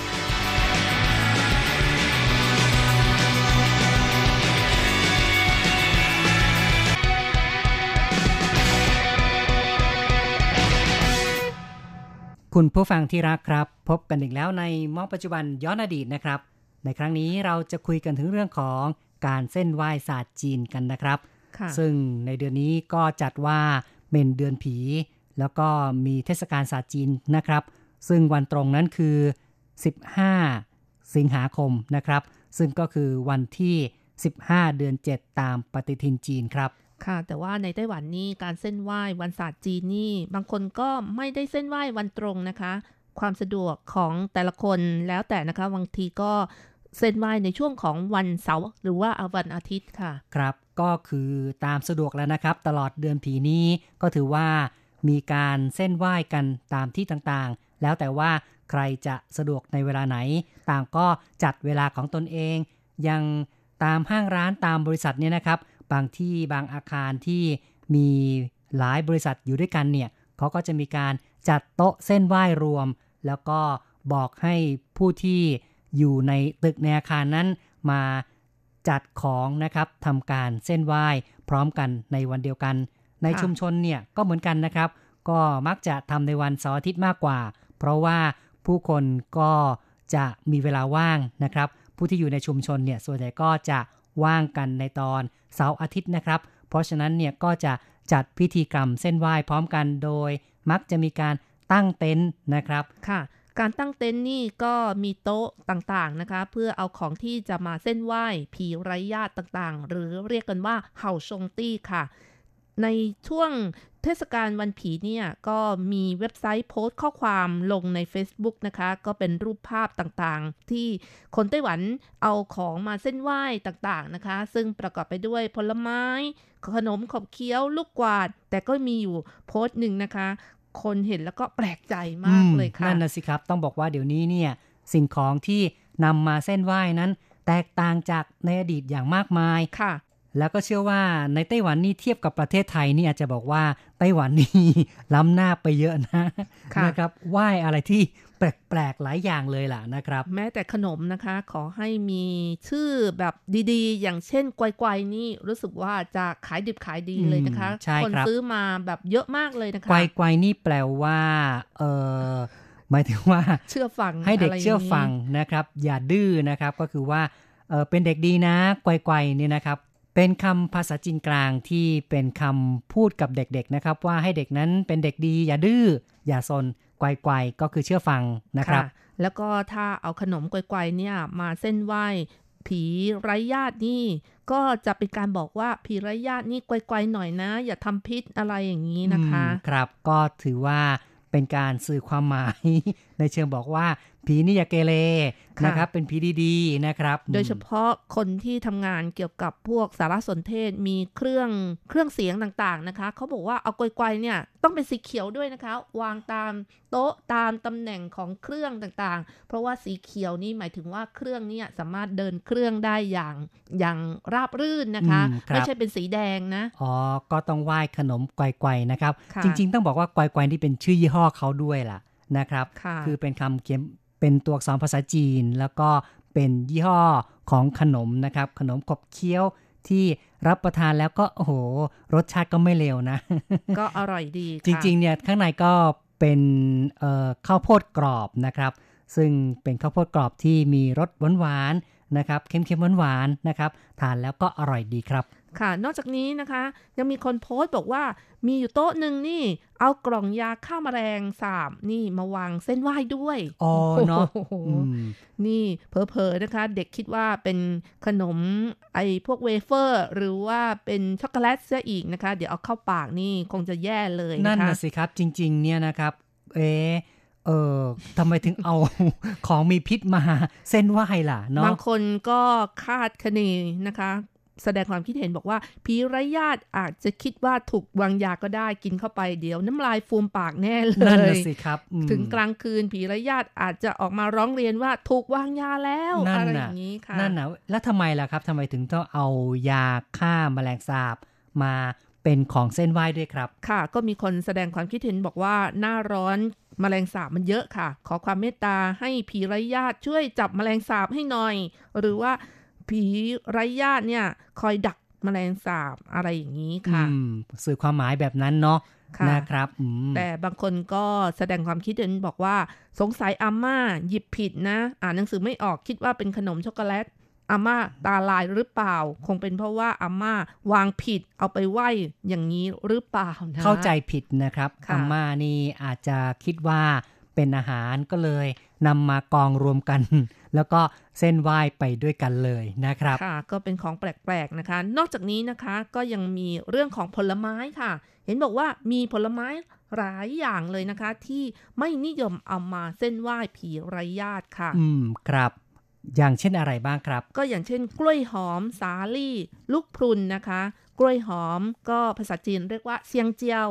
[SPEAKER 3] คุณผู้ฟังที่รักครับ พบกันอีกแล้วในมองปัจจุบันย้อนอดีตนะครับ ในครั้งนี้เราจะคุยกันถึงเรื่องของการเส้นไหว้ศาสตร์จีนกันนะครับ
[SPEAKER 8] ค่ะ
[SPEAKER 3] ซึ่งในเดือนนี้ก็จัดว่าเป็นเดือนผี แล้วก็มีเทศกาลศาสตร์จีนนะครับ ซึ่งวันตรงนั้นคือ 15 สิงหาคมนะครับ ซึ่งก็คือวันที่ 15 เดือน 7 ตามปฏิทินจีนครับ
[SPEAKER 8] ค่ะ แต่ว่าในไต้หวันนี่การเส้นไหว้วันศาสตร์จีนนี่ บางคนก็ไม่ได้เส้นไหว้วันตรงนะคะ ความสะดวกของแต่ละคนแล้วแต่นะคะบางทีก็เส้นไหว้ในช่วงของวันเสาร์หรือว่าวันอาทิตย์ค่ะ
[SPEAKER 3] ครับก็คือตามสะดวกแล้วนะครับ ตลอดเดือนผีนี้ก็ถือว่ามีการเส้นไหว้กันตามที่ต่างๆ แล้วแต่ว่าใครจะสะดวกในเวลาไหน ต่างก็จัดเวลาของตนเอง ยังตามห้างร้านตามบริษัทเนี่ยนะครับ บางที่บางอาคารที่มีหลายบริษัทอยู่ด้วยกันเนี่ยเขาก็จะมีการจัดโต๊ะเส้นไหว้รวม แล้วก็บอกให้ผู้ที่อยู่ในตึกในอาคารนั้นมาจัดของนะครับทำการเส้นไหว้พร้อมกันในวันเดียวกัน ในชุมชนเนี่ยก็เหมือนกันนะครับ ก็มักจะทำในวันเสาร์อาทิตย์มากกว่า เพราะว่าผู้คนก็จะมีเวลาว่างนะครับ ผู้ที่อยู่ในชุมชนเนี่ยส่วนใหญ่ก็จะ ว่างกันในตอนเสาร์อาทิตย์นะครับ เพราะฉะนั้นเนี่ยก็จะจัดพิธีกรรมเส้นไหว้พร้อมกันโดย มักจะมีการตั้งเต็นท์นะครับ
[SPEAKER 8] ค่ะ การตั้งเต็นท์นี่ก็มีโต๊ะต่างๆนะคะ เพื่อเอาของที่จะมาเส้นไหว้ผีไร้ญาติต่างๆ หรือเรียกกันว่าเห่าชงตี้ค่ะ ในช่วงเทศกาลวันผีเนี่ยก็มีเว็บไซต์โพสต์ข้อความลงใน Facebook นะคะ ก็เป็นรูปภาพต่างๆ ที่คนไต้หวันเอาของมาเส้นไหว้ต่างๆนะคะ ซึ่งประกอบไปด้วยผลไม้ ขนมขบเคี้ยว ลูกกวาด แต่ก็มีอยู่โพสต์หนึ่งนะคะ คนเห็นแล้วก็แปลกใจมากเลยค่ะ
[SPEAKER 3] นั่นนะสิครับ ต้องบอกว่าเดี๋ยวนี้เนี่ยสิ่งของที่นำมาเส้นไหว้นั้น แตกต่างจากในอดีตอย่างมากมาย
[SPEAKER 8] ค่ะ
[SPEAKER 3] แล้วก็เชื่อว่าในไต้หวันนี่เทียบกับประเทศไทยนี่อาจจะบอกว่าไต้หวันนี่ล้ำหน้าไปเยอะนะ
[SPEAKER 8] ค่ะ
[SPEAKER 3] นะครับไหว้อะไรที่แปลกๆหลายอย่างเลยล่ะนะครับ
[SPEAKER 8] แม้แต่ขนมนะคะ ขอให้มีชื่อแบบดีๆ อย่างเช่นกวยๆนี่รู้สึกว่าจะขายดิบขายดีเลยนะคะ
[SPEAKER 3] อืมใช่
[SPEAKER 8] คน
[SPEAKER 3] ครับ
[SPEAKER 8] ซื้อมาแบบเยอะมากเลยนะคะ
[SPEAKER 3] ไกวไกวนี่แปลว่าเออหมายถึงว่า
[SPEAKER 8] เชื่อฟัง
[SPEAKER 3] ให้เด็กะ
[SPEAKER 8] ไรย่า
[SPEAKER 3] เชื่อ
[SPEAKER 8] นี้
[SPEAKER 3] ฟังนะครับ อย่าดื้อนะครับก็คือว่าเออเป็นเด็กดีนะไกวไกวเนี่ยนะครับ เป็นคำภาษาจีนกลางที่เป็นคำพูดกับเด็กๆนะครับ ว่าให้เด็กนั้นเป็นเด็กดีอย่าดื้ออย่าซนไกวไกวก็คือเชื่อฟังนะครับ
[SPEAKER 8] แล้วก็ถ้าเอาขนมกวยๆเนี่ยมาเส้นไหว้ผีไร้ญาตินี่ ก็จะเป็นการบอกว่าผีไร้ญาตินี่กวยๆหน่อยนะ อย่าทำพิษอะไรอย่างนี้นะคะ
[SPEAKER 3] อืมครับก็ถือว่าเป็นการสื่อความหมาย ในเชิงบอกว่าผีนี่อย่าเกเร
[SPEAKER 8] ค่ะ
[SPEAKER 3] นะครับ เป็นผีดีๆนะครับ
[SPEAKER 8] โดยเฉพาะคนที่ทำงานเกี่ยวกับพวกสารสนเทศมีเครื่องเครื่องเสียงต่างๆนะคะ เขาบอกว่าเอากวยๆเนี่ยต้องเป็นสีเขียวด้วยนะคะ วางตามโต๊ะตามตำแหน่งของเครื่องต่างๆ เพราะว่าสีเขียวนี่หมายถึงว่าเครื่องเนี่ยสามารถเดินเครื่องได้อย่างอย่างราบรื่นนะคะ
[SPEAKER 3] อืมครับ
[SPEAKER 8] ไม่ใช่เป็นสีแดงนะ
[SPEAKER 3] อ๋อก็ต้องไหว้ขนมไกวๆนะครับ
[SPEAKER 8] ค่ะ
[SPEAKER 3] จริง ๆ ต้องบอกว่าไกวๆนี่เป็นชื่อยี่ห้อเขาด้วยล่ะนะครับ
[SPEAKER 8] ค่ะ
[SPEAKER 3] อเป็นคำเขียน เป็นตัวอักษรภาษาจีน แล้วก็เป็นยี่ห้อของขนมนะครับ ขนมขบเคี้ยวที่รับประทานแล้วก็โอ้โห รสชาติก็ไม่เลวนะ
[SPEAKER 8] ก็อร่อยดี
[SPEAKER 3] จริง ๆ เนี่ย ข้างในก็เป็นเอ่อข้าวโพดกรอบนะครับ ซึ่งเป็นข้าวโพดกรอบที่มีรสหวานๆนะครับ เค็มๆหวานๆนะครับ ทานแล้วก็อร่อยดีครับ
[SPEAKER 8] ค่ะ นอกจากนี้นะคะ ยังมีคนโพสต์บอกว่ามีอยู่โต๊ะหนึ่งนี่ เอากล่องยาฆ่าแมลงสาบนี่มาวางเส้นไหว้ด้วย
[SPEAKER 3] อ๋อเนาะ
[SPEAKER 8] โอ้โห
[SPEAKER 3] อืม
[SPEAKER 8] นี่เผลอๆนะคะ เด็กคิดว่าเป็นขนมไอ้พวกเวเฟอร์ หรือว่าเป็นช็อกโกแลตซะอีกนะคะ เดี๋ยวเอาเข้าปากนี่คงจะแย่เลย
[SPEAKER 3] นั่น
[SPEAKER 8] นะคะ
[SPEAKER 3] น่ะสิครับจริง ๆ เนี่ยนะครับ เอะเออทำไมถึงเอาของมีพิษมาเส้นไหวล่ะเนาะ
[SPEAKER 8] บางคนก็คาดคะเนนะคะ แสดงความคิดเห็นบอกว่าผีไร้ญาติอาจจะคิดว่าถูกวางยาก็ได้กินเข้าไปเดี๋ยวน้ำลายฟูมปากแน่เล
[SPEAKER 3] นั่นน่ะ
[SPEAKER 8] ย
[SPEAKER 3] สิครับอืม
[SPEAKER 8] ถึงกลางคืนผีไร้ญาติอาจจะออกมาร้องเรียนว่าถูกวางยาแล้ว
[SPEAKER 3] นั่น
[SPEAKER 8] อะไรอ
[SPEAKER 3] น่ะ
[SPEAKER 8] ย่างนี้ค่ะ
[SPEAKER 3] นั่นนะแล้วทำไมล่ะครับทำไมถึงต้องเอายาฆ่าแมลงสาบมาเป็นของเส้นไหว้ด้วยครับ
[SPEAKER 8] ค่ะ ก็มีคนแสดงความคิดเห็นบอกว่าหน้าร้อนแมลงสาบมันเยอะค่ะ ขอความเมตตาให้ผีไร้ญาติช่วยจับแมลงสาบให้หน่อย หรือว่า ผีไร้ญาติเนี่ยคอยดักแมลงสาบอะไรอย่างนี้ค่ะ
[SPEAKER 3] อืมสื่อความหมายแบบนั้นเนาะ
[SPEAKER 8] ค่ะ
[SPEAKER 3] นะครับอืม
[SPEAKER 8] แต่บางคนก็แสดงความคิดเห็นบอกว่า สงสัยอาม่าหยิบผิดนะ อ่านหนังสือไม่ออกคิดว่าเป็นขนมช็อกโกแลตอาม่าตาลายหรือเปล่า คงเป็นเพราะว่าอาม่าวางผิดเอาไปไหวอย่างนี้หรือเปล่านะ
[SPEAKER 3] เข้าใจผิดนะครับ
[SPEAKER 8] ค่ะ
[SPEAKER 3] อาม่านี่อาจจะคิดว่า เป็นอาหารก็เลยนำมากองรวมกัน แล้วก็เส้นไหว้ไปด้วยกันเลยนะครับ
[SPEAKER 8] ค่ะก็เป็นของแปลกๆนะคะ นอกจากนี้นะคะก็ยังมีเรื่องของผลไม้ค่ะ เห็นบอกว่ามีผลไม้หลายอย่างเลยนะคะ ที่ไม่นิยมเอามาเส้นไหว้ผีไร้ญาติค่ะ
[SPEAKER 3] อืมครับอย่างเช่นอะไรบ้างครับ
[SPEAKER 8] ก็อย่างเช่น กล้วยหอม สาลี่ ลูกพรุนนะคะ กล้วยหอมก็ภาษาจีนเรียกว่าเซียงเจียว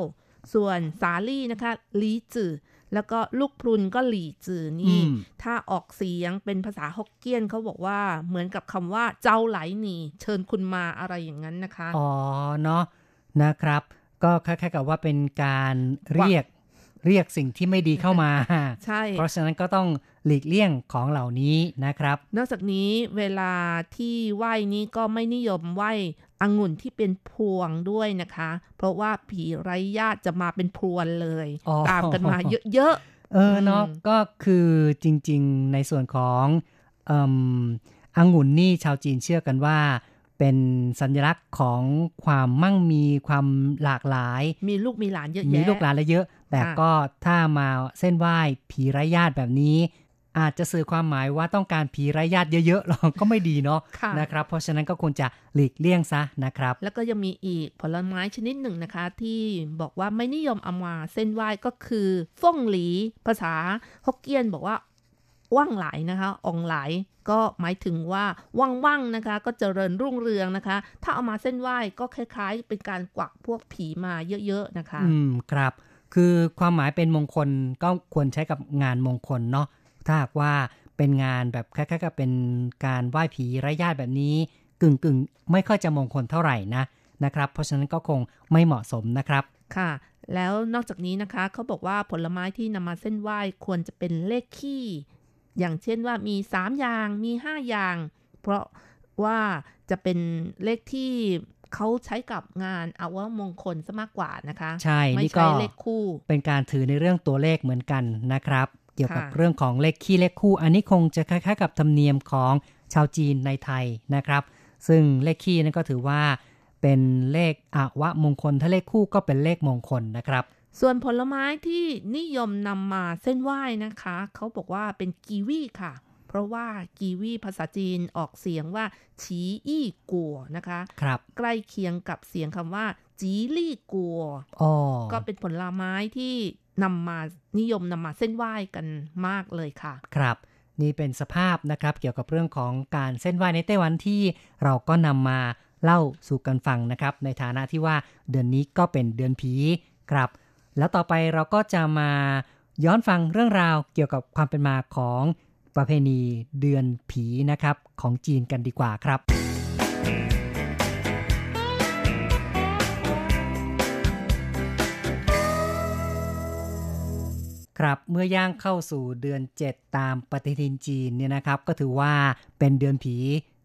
[SPEAKER 8] ส่วนสาลี่นะคะลีจือ แล้วก็ลูกพรุนก็หลี่จือนี่
[SPEAKER 3] อืม
[SPEAKER 8] ถ้าออกเสียงเป็นภาษาฮกเกี้ยนเขาบอกว่าเหมือนกับคำว่าเจ้าไหลหนีเชิญคุณมาอะไรอย่างนั้นนะคะ
[SPEAKER 3] อ๋อเนาะนะครับ ก็คล้ายๆกับว่าเป็นการเรียกเรียกสิ่งที่ไม่ดีเข้ามา
[SPEAKER 8] ใช่
[SPEAKER 3] เพราะฉะนั้นก็ต้องหลีกเลี่ยงของเหล่านี้นะครับ
[SPEAKER 8] นอกจากนี้เวลาที่ไหว้นี้ก็ไม่นิยมไหว้ องุ่นที่เป็นพวงด้วยนะคะ เพราะว่าผีไร้ญาติจะมาเป็นพรวนเลย
[SPEAKER 3] อ๋อ
[SPEAKER 8] ตามกันมาเยอะ
[SPEAKER 3] เออเนาะ
[SPEAKER 8] อืม
[SPEAKER 3] ก็คือจริงๆในส่วนของเอิ่มองุ่นนี่ชาวจีนเชื่อกันว่า เป็นสัญลักษณ์ของความมั่งมีความหลากหลาย
[SPEAKER 8] ๆมีลูกมีหลานเยอะ
[SPEAKER 3] มี
[SPEAKER 8] แยะ
[SPEAKER 3] ลูกหลานและเยอะแต่
[SPEAKER 8] ค่ะ
[SPEAKER 3] ก็ถ้ามาเส้นไหว้ผีไร้ญาติแบบนี้ อาจจะสื่อความหมายว่าต้องการผีไร้ญาติเยอะๆเราก็ไม่ดีเนาะ
[SPEAKER 8] ค่ะ
[SPEAKER 3] นะครับ เพราะฉะนั้นก็ควรจะหลีกเลี่ยงซะนะครับ
[SPEAKER 8] แล้วก็ยังมีอีกผลไม้ชนิดหนึ่งนะคะ ที่บอกว่าไม่นิยมเอามาเส้นไหว้ก็คือฟ่งหลี ภาษาฮกเกี้ยนบอกว่าว่างหลายนะคะอองหลายก็หมายถึงว่าว่างๆนะคะ ก็เจริญรุ่งเรืองนะคะ ถ้าเอามาเส้นไหว้ก็คล้ายๆ เป็นการกวักพวกผีมาเยอะๆนะคะ
[SPEAKER 3] อืมครับ คือความหมายเป็นมงคลก็ควรใช้กับงานมงคลเนาะ ถ้าหากว่าเป็นงานแบบคล้ายๆกับเป็นการไหว้ผีไร้ญาติแบบนี้ กึ่งกึ่งๆไม่ค่อยจะมงคลเท่าไหร่นะนะครับ เพราะฉะนั้นก็คงไม่เหมาะสมนะครับ
[SPEAKER 8] ค่ะ แล้วนอกจากนี้นะคะเขาบอกว่าผลไม้ที่นำมาเส้นไหว้ควรจะเป็นเลขขี้ อย่างเช่นว่ามี 3 อย่างมี 5 อย่าง เพราะว่าจะเป็นเลขที่เขาใช้กับงานอาวมงคลซะมากกว่านะคะ
[SPEAKER 3] ใช่
[SPEAKER 8] ไม่
[SPEAKER 3] นี่ก็
[SPEAKER 8] ใช่เลขคู่
[SPEAKER 3] เป็นการถือในเรื่องตัวเลขเหมือนกันนะครับเกี่ยวกับ
[SPEAKER 8] ค่ะ
[SPEAKER 3] เรื่องของเลขขี้เลขคู่ อันนี้คงจะคล้ายๆกับธรรมเนียมของชาวจีนในไทยนะครับ ซึ่งเลขขี้นั่นก็ถือว่า เป็นเลขอวมงคลถ้าเลขคู่ก็เป็นเลขมงคลนะครับ
[SPEAKER 8] ส่วนผลไม้ที่นิยมนำมาเส้นไหว้นะคะ เขาบอกว่าเป็นกีวีค่ะ เพราะว่ากีวีภาษาจีนออกเสียงว่า ฉีอี้กัวนะคะ
[SPEAKER 3] ครับ
[SPEAKER 8] ใกล้เคียงกับเสียงคำว่าจีลี่กัว
[SPEAKER 3] อ๋อ
[SPEAKER 8] ก็เป็นผลไม้ที่ นำมานิยมนำมาเส้นไหว้กันมากเลยค่ะ
[SPEAKER 3] ครับ นี่เป็นสภาพนะครับ เกี่ยวกับเรื่องของการเส้นไหว้ในไต้หวันที่เราก็นำมาเล่าสู่กันฟังนะครับ ในฐานะที่ว่าเดือนนี้ก็เป็นเดือนผีครับ แล้วต่อไปเราก็จะมาย้อนฟังเรื่องราวเกี่ยวกับความเป็นมาของประเพณีเดือนผีนะครับของจีนกันดีกว่าครับ ครับเมื่อย่างเข้าสู่เดือน 7 ตามปฏิทินจีนเนี่ยนะครับ ก็ถือว่าเป็นเดือนผี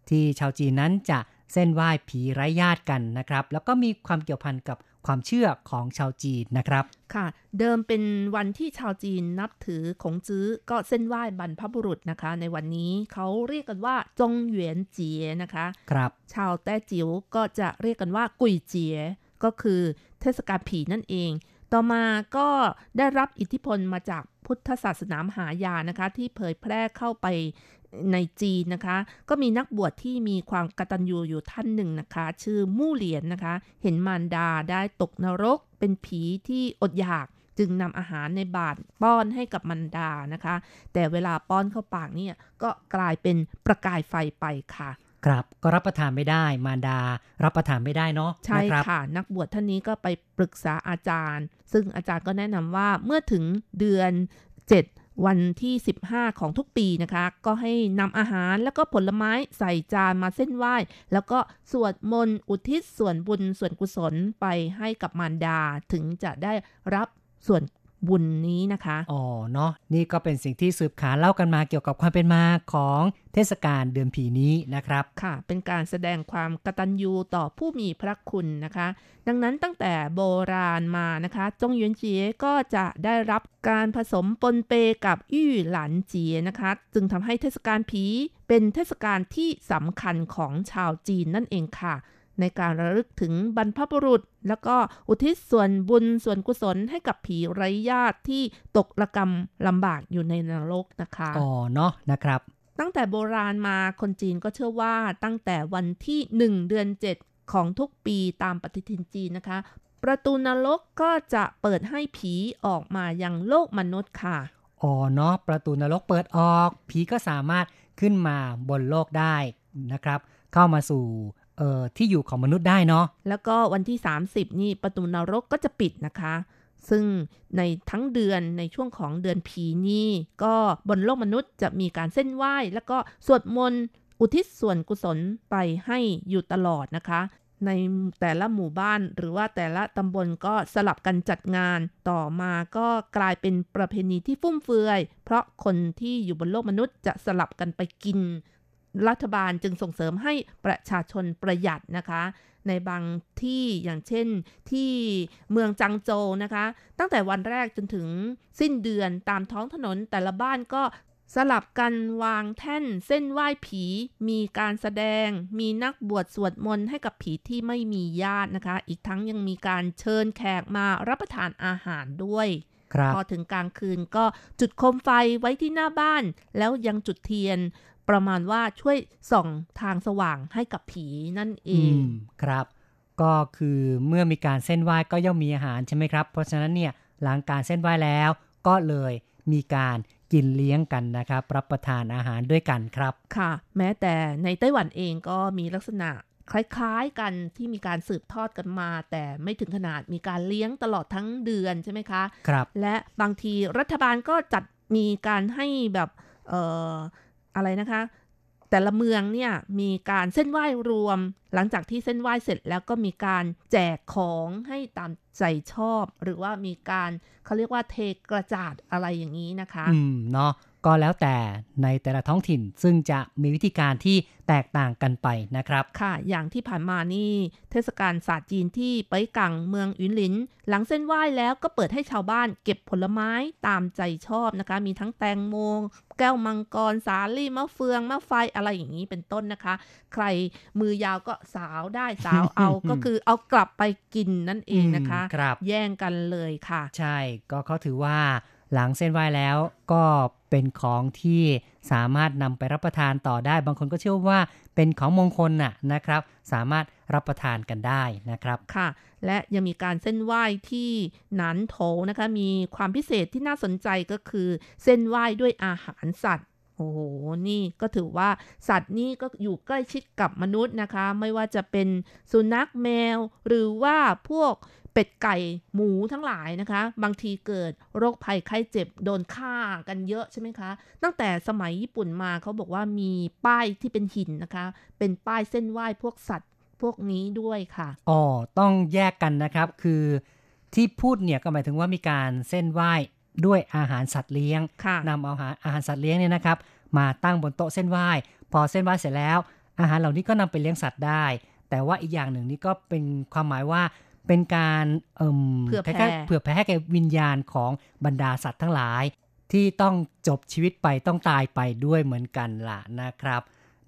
[SPEAKER 3] ที่ชาวจีนนั้นจะเส้นไหว้ผีไร้ญาติกันนะครับ แล้วก็มีความเกี่ยวพันกับความเชื่อของชาวจีนนะครับ
[SPEAKER 8] ค่ะ เดิมเป็นวันที่ชาวจีนนับถือขงจื้อก็เส้นไหว้บรรพบุรุษนะคะ ในวันนี้เขาเรียกกันว่าจงเหวียนเจียนะคะ
[SPEAKER 3] ครับ
[SPEAKER 8] ชาวแต้จิ๋วก็จะเรียกกันว่ากุยเจียก็คือเทศกาลผีนั่นเอง ต่อมาก็ได้รับอิทธิพลมาจากพุทธศาสนามหายานะคะ ที่เผยแพร่เข้าไปในจีนนะคะ ก็มีนักบวชที่มีความกตัญญูอยู่ท่านหนึ่งนะคะ ชื่อมู่เหลียนนะคะ เห็นมารดาได้ตกนรก เป็นผีที่อดอยากจึงนำอาหารในบาตรป้อนให้กับมารดานะคะ แต่เวลาป้อนเข้าปากเนี่ยก็กลายเป็นประกายไฟไปค่ะ
[SPEAKER 3] ครับก็รับประทานไม่ได้ มารดา รับประทานไม่ได้เนาะ
[SPEAKER 8] ใช่
[SPEAKER 3] นะครับ
[SPEAKER 8] ค่ะ นักบวชท่านนี้ก็ไปปรึกษาอาจารย์ ซึ่งอาจารย์ก็แนะนำว่าเมื่อถึงเดือน 7 วันที่ 15 ของทุกปีนะคะ ก็ให้นำอาหารแล้วก็ผลไม้ใส่จานมาเส้นไหว้ แล้วก็สวดมนต์อุทิศส่วนบุญส่วนกุศลไปให้กับมารดาถึงจะได้รับส่วน บุญนี้นะคะ
[SPEAKER 3] อ๋อเนาะนี่ก็เป็นสิ่งที่สืบขานเล่ากันมาเกี่ยวกับความเป็นมาของเทศกาลเดือนผีนี้นะครับ
[SPEAKER 8] ค่ะ เป็นการแสดงความกตัญญูต่อผู้มีพระคุณนะคะ ดังนั้นตั้งแต่โบราณมานะคะจงหยวนเจียก็จะได้รับการผสมปนเปกับอี้หลันเจียนะคะจึงทำให้เทศกาลผีเป็นเทศกาลที่สำคัญของชาวจีนนั่นเองค่ะ ในการระลึกถึงบรรพบุรุษ แล้วก็อุทิศส่วนบุญส่วนกุศลให้กับผีไร้ญาติที่ตกระกรรมลำบากอยู่ในนรกนะคะ
[SPEAKER 3] อ๋อเนาะนะครับ
[SPEAKER 8] ตั้งแต่โบราณมาคนจีนก็เชื่อว่าตั้งแต่วันที่ 1 เดือน 7 ของทุกปีตามปฏิทินจีนนะคะ ประตูนรกก็จะเปิดให้ผีออกมายังโลกมนุษย์ค่ะ
[SPEAKER 3] อ๋อเนาะประตูนรกเปิดออก ผีก็สามารถขึ้นมาบนโลกได้นะครับ เข้ามาสู่ เอ่อที่อยู่ของมนุษย์ได้เนาะ
[SPEAKER 8] แล้วก็วันที่ 30 นี่ประตูนรกก็จะปิดนะคะ ซึ่งในทั้งเดือนในช่วงของเดือนผีนี่ก็บนโลกมนุษย์จะมีการเส้นไหว้ แล้วก็สวดมนต์อุทิศส่วนกุศลไปให้อยู่ตลอดนะคะ ในแต่ละหมู่บ้านหรือว่าแต่ละตำบลก็สลับกันจัดงาน ต่อมาก็กลายเป็นประเพณีที่ฟุ่มเฟือย เพราะคนที่อยู่บนโลกมนุษย์จะสลับกันไปกิน รัฐบาลจึงส่งเสริมให้ประชาชนประหยัดนะคะ ในบางที่อย่างเช่นที่เมืองจังโจวนะคะ ตั้งแต่วันแรกจนถึงสิ้นเดือนตามท้องถนนแต่ละบ้านก็สลับกันวางแท่นเส้นไหว้ผี มีการแสดง มีนักบวชสวดมนต์ให้กับผีที่ไม่มีญาตินะคะ อีกทั้งยังมีการเชิญแขกมารับประทานอาหารด้วย
[SPEAKER 3] ครับ
[SPEAKER 8] พอถึงกลางคืนก็จุดโคมไฟไว้ที่หน้าบ้าน แล้วยังจุดเทียน ประมาณว่าช่วยส่องทางสว่างให้กับผีนั่นเอ
[SPEAKER 3] อื
[SPEAKER 8] ง
[SPEAKER 3] มครับ ก็คือเมื่อมีการเส้นไหว้ก็ย่อมมีอาหารใช่ไหมครับ เพราะฉะนั้นเนี่ยหลังการเส้นไหว้แล้ว ก็เลยมีการกินเลี้ยงกันนะครับรับประทานอาหารด้วยกันครับ
[SPEAKER 8] ค่ะ แม้แต่ในไต้หวันเองก็มีลักษณะคล้ายๆกันที่มีการสืบทอดกันมา แต่ไม่ถึงขนาดมีการเลี้ยงตลอดทั้งเดือนใช่ไหมคะ
[SPEAKER 3] ครับ
[SPEAKER 8] และบางทีรัฐบาลก็จัดมีการให้แบบเอะไรนะคะ แต่ละเมืองเนี่ยมีการเส้นไหว้รวม หลังจากที่เส้นไหว้เสร็จแล้วก็มีการแจกของให้ตามใจชอบ หรือว่ามีการเขาเรียกว่าเทกระจาดอะไรอย่างนี้นะคะ
[SPEAKER 3] อืมเนาะ ก็แล้วแต่ในแต่ละท้องถิ่นซึ่งจะมีวิธีการที่แตกต่างกันไปนะครับ
[SPEAKER 8] ค่ะ อย่างที่ผ่านมานี่ เทศกาลศาสตร์จีนที่ไปยกังเมืองอินหลิน หลังเส้นไหว้แล้วก็เปิดให้ชาวบ้านเก็บผลไม้ตามใจชอบนะคะ มีทั้งแตงโมแก้วมังกร สาลี่มะเฟืองมะไฟอะไรอย่างนี้เป็นต้นนะคะ ใครมือยาวก็สาวได้สาวเอาก็คือเอากลับไปกินนั่นเองนะคะ
[SPEAKER 3] อืมครับ
[SPEAKER 8] แย่งกันเลยค่ะ
[SPEAKER 3] ใช่ก็เขาถือว่า หลังเส้นไหว้แล้วก็เป็นของที่สามารถนำไปรับประทานต่อได้ บางคนก็เชื่อว่าเป็นของมงคลน่ะนะครับ สามารถรับประทานกันได้นะครับ
[SPEAKER 8] ค่ะ และยังมีการเส้นไหว้ที่หนานโถนะคะมีความพิเศษที่น่าสนใจก็คือ เส้นไหว้ด้วยอาหารสัตว์โอ้โห นี่ก็ถือว่าสัตว์นี่ก็อยู่ใกล้ชิดกับมนุษย์นะคะ ไม่ว่าจะเป็นสุนัขแมว หรือว่าพวก เป็ดไก่หมูทั้งหลายนะคะ บางทีเกิดโรคภัยไข้เจ็บโดนฆ่ากันเยอะใช่ไหมคะ ตั้งแต่สมัยญี่ปุ่นมาเขาบอกว่ามีป้ายที่เป็นหินนะคะ เป็นป้ายเส้นไหว้พวกสัตว์พวกนี้ด้วยค่ะ
[SPEAKER 3] อ๋อต้องแยกกันนะครับคือที่พูดเนี่ยก็หมายถึงว่ามีการเส้นไหว้ด้วยอาหารสัตว์เลี้ยง
[SPEAKER 8] ค่ะ
[SPEAKER 3] นำเอาอาหารอาหารสัตว์เลี้ยงเนี่ยนะครับ มาตั้งบนโต๊ะเส้นไหว้ พอเส้นไหว้เสร็จแล้ว อาหารเหล่านี้ก็นำไปเลี้ยงสัตว์ได้ แต่ว่าอีกอย่างหนึ่งนี่ก็เป็นความหมายว่า เป็นการเอิ่ม
[SPEAKER 8] เผื่อแผ่
[SPEAKER 3] คล้ายๆเผื่อแผ่แก่วิญญาณของบรรดาสัตว์ทั้งหลาย ที่ต้องจบชีวิตไปต้องตายไปด้วยเหมือนกันล่ะนะครับ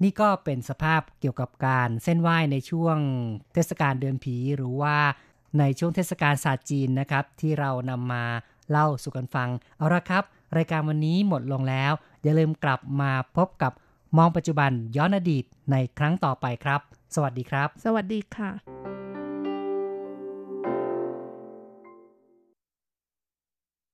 [SPEAKER 3] นี่ก็เป็นสภาพเกี่ยวกับการเส้นไหว้ในช่วงเทศกาลเดือนผีหรือว่าในช่วงเทศกาลศาสตร์จีนนะครับ ที่เรานำมาเล่าสู่กันฟัง เอาละครับ รายการวันนี้หมดลงแล้ว อย่าลืมกลับมาพบกับมองปัจจุบันย้อนอดีตในครั้งต่อไปครับ สวัสดีครับ
[SPEAKER 8] สวัสดีค่ะ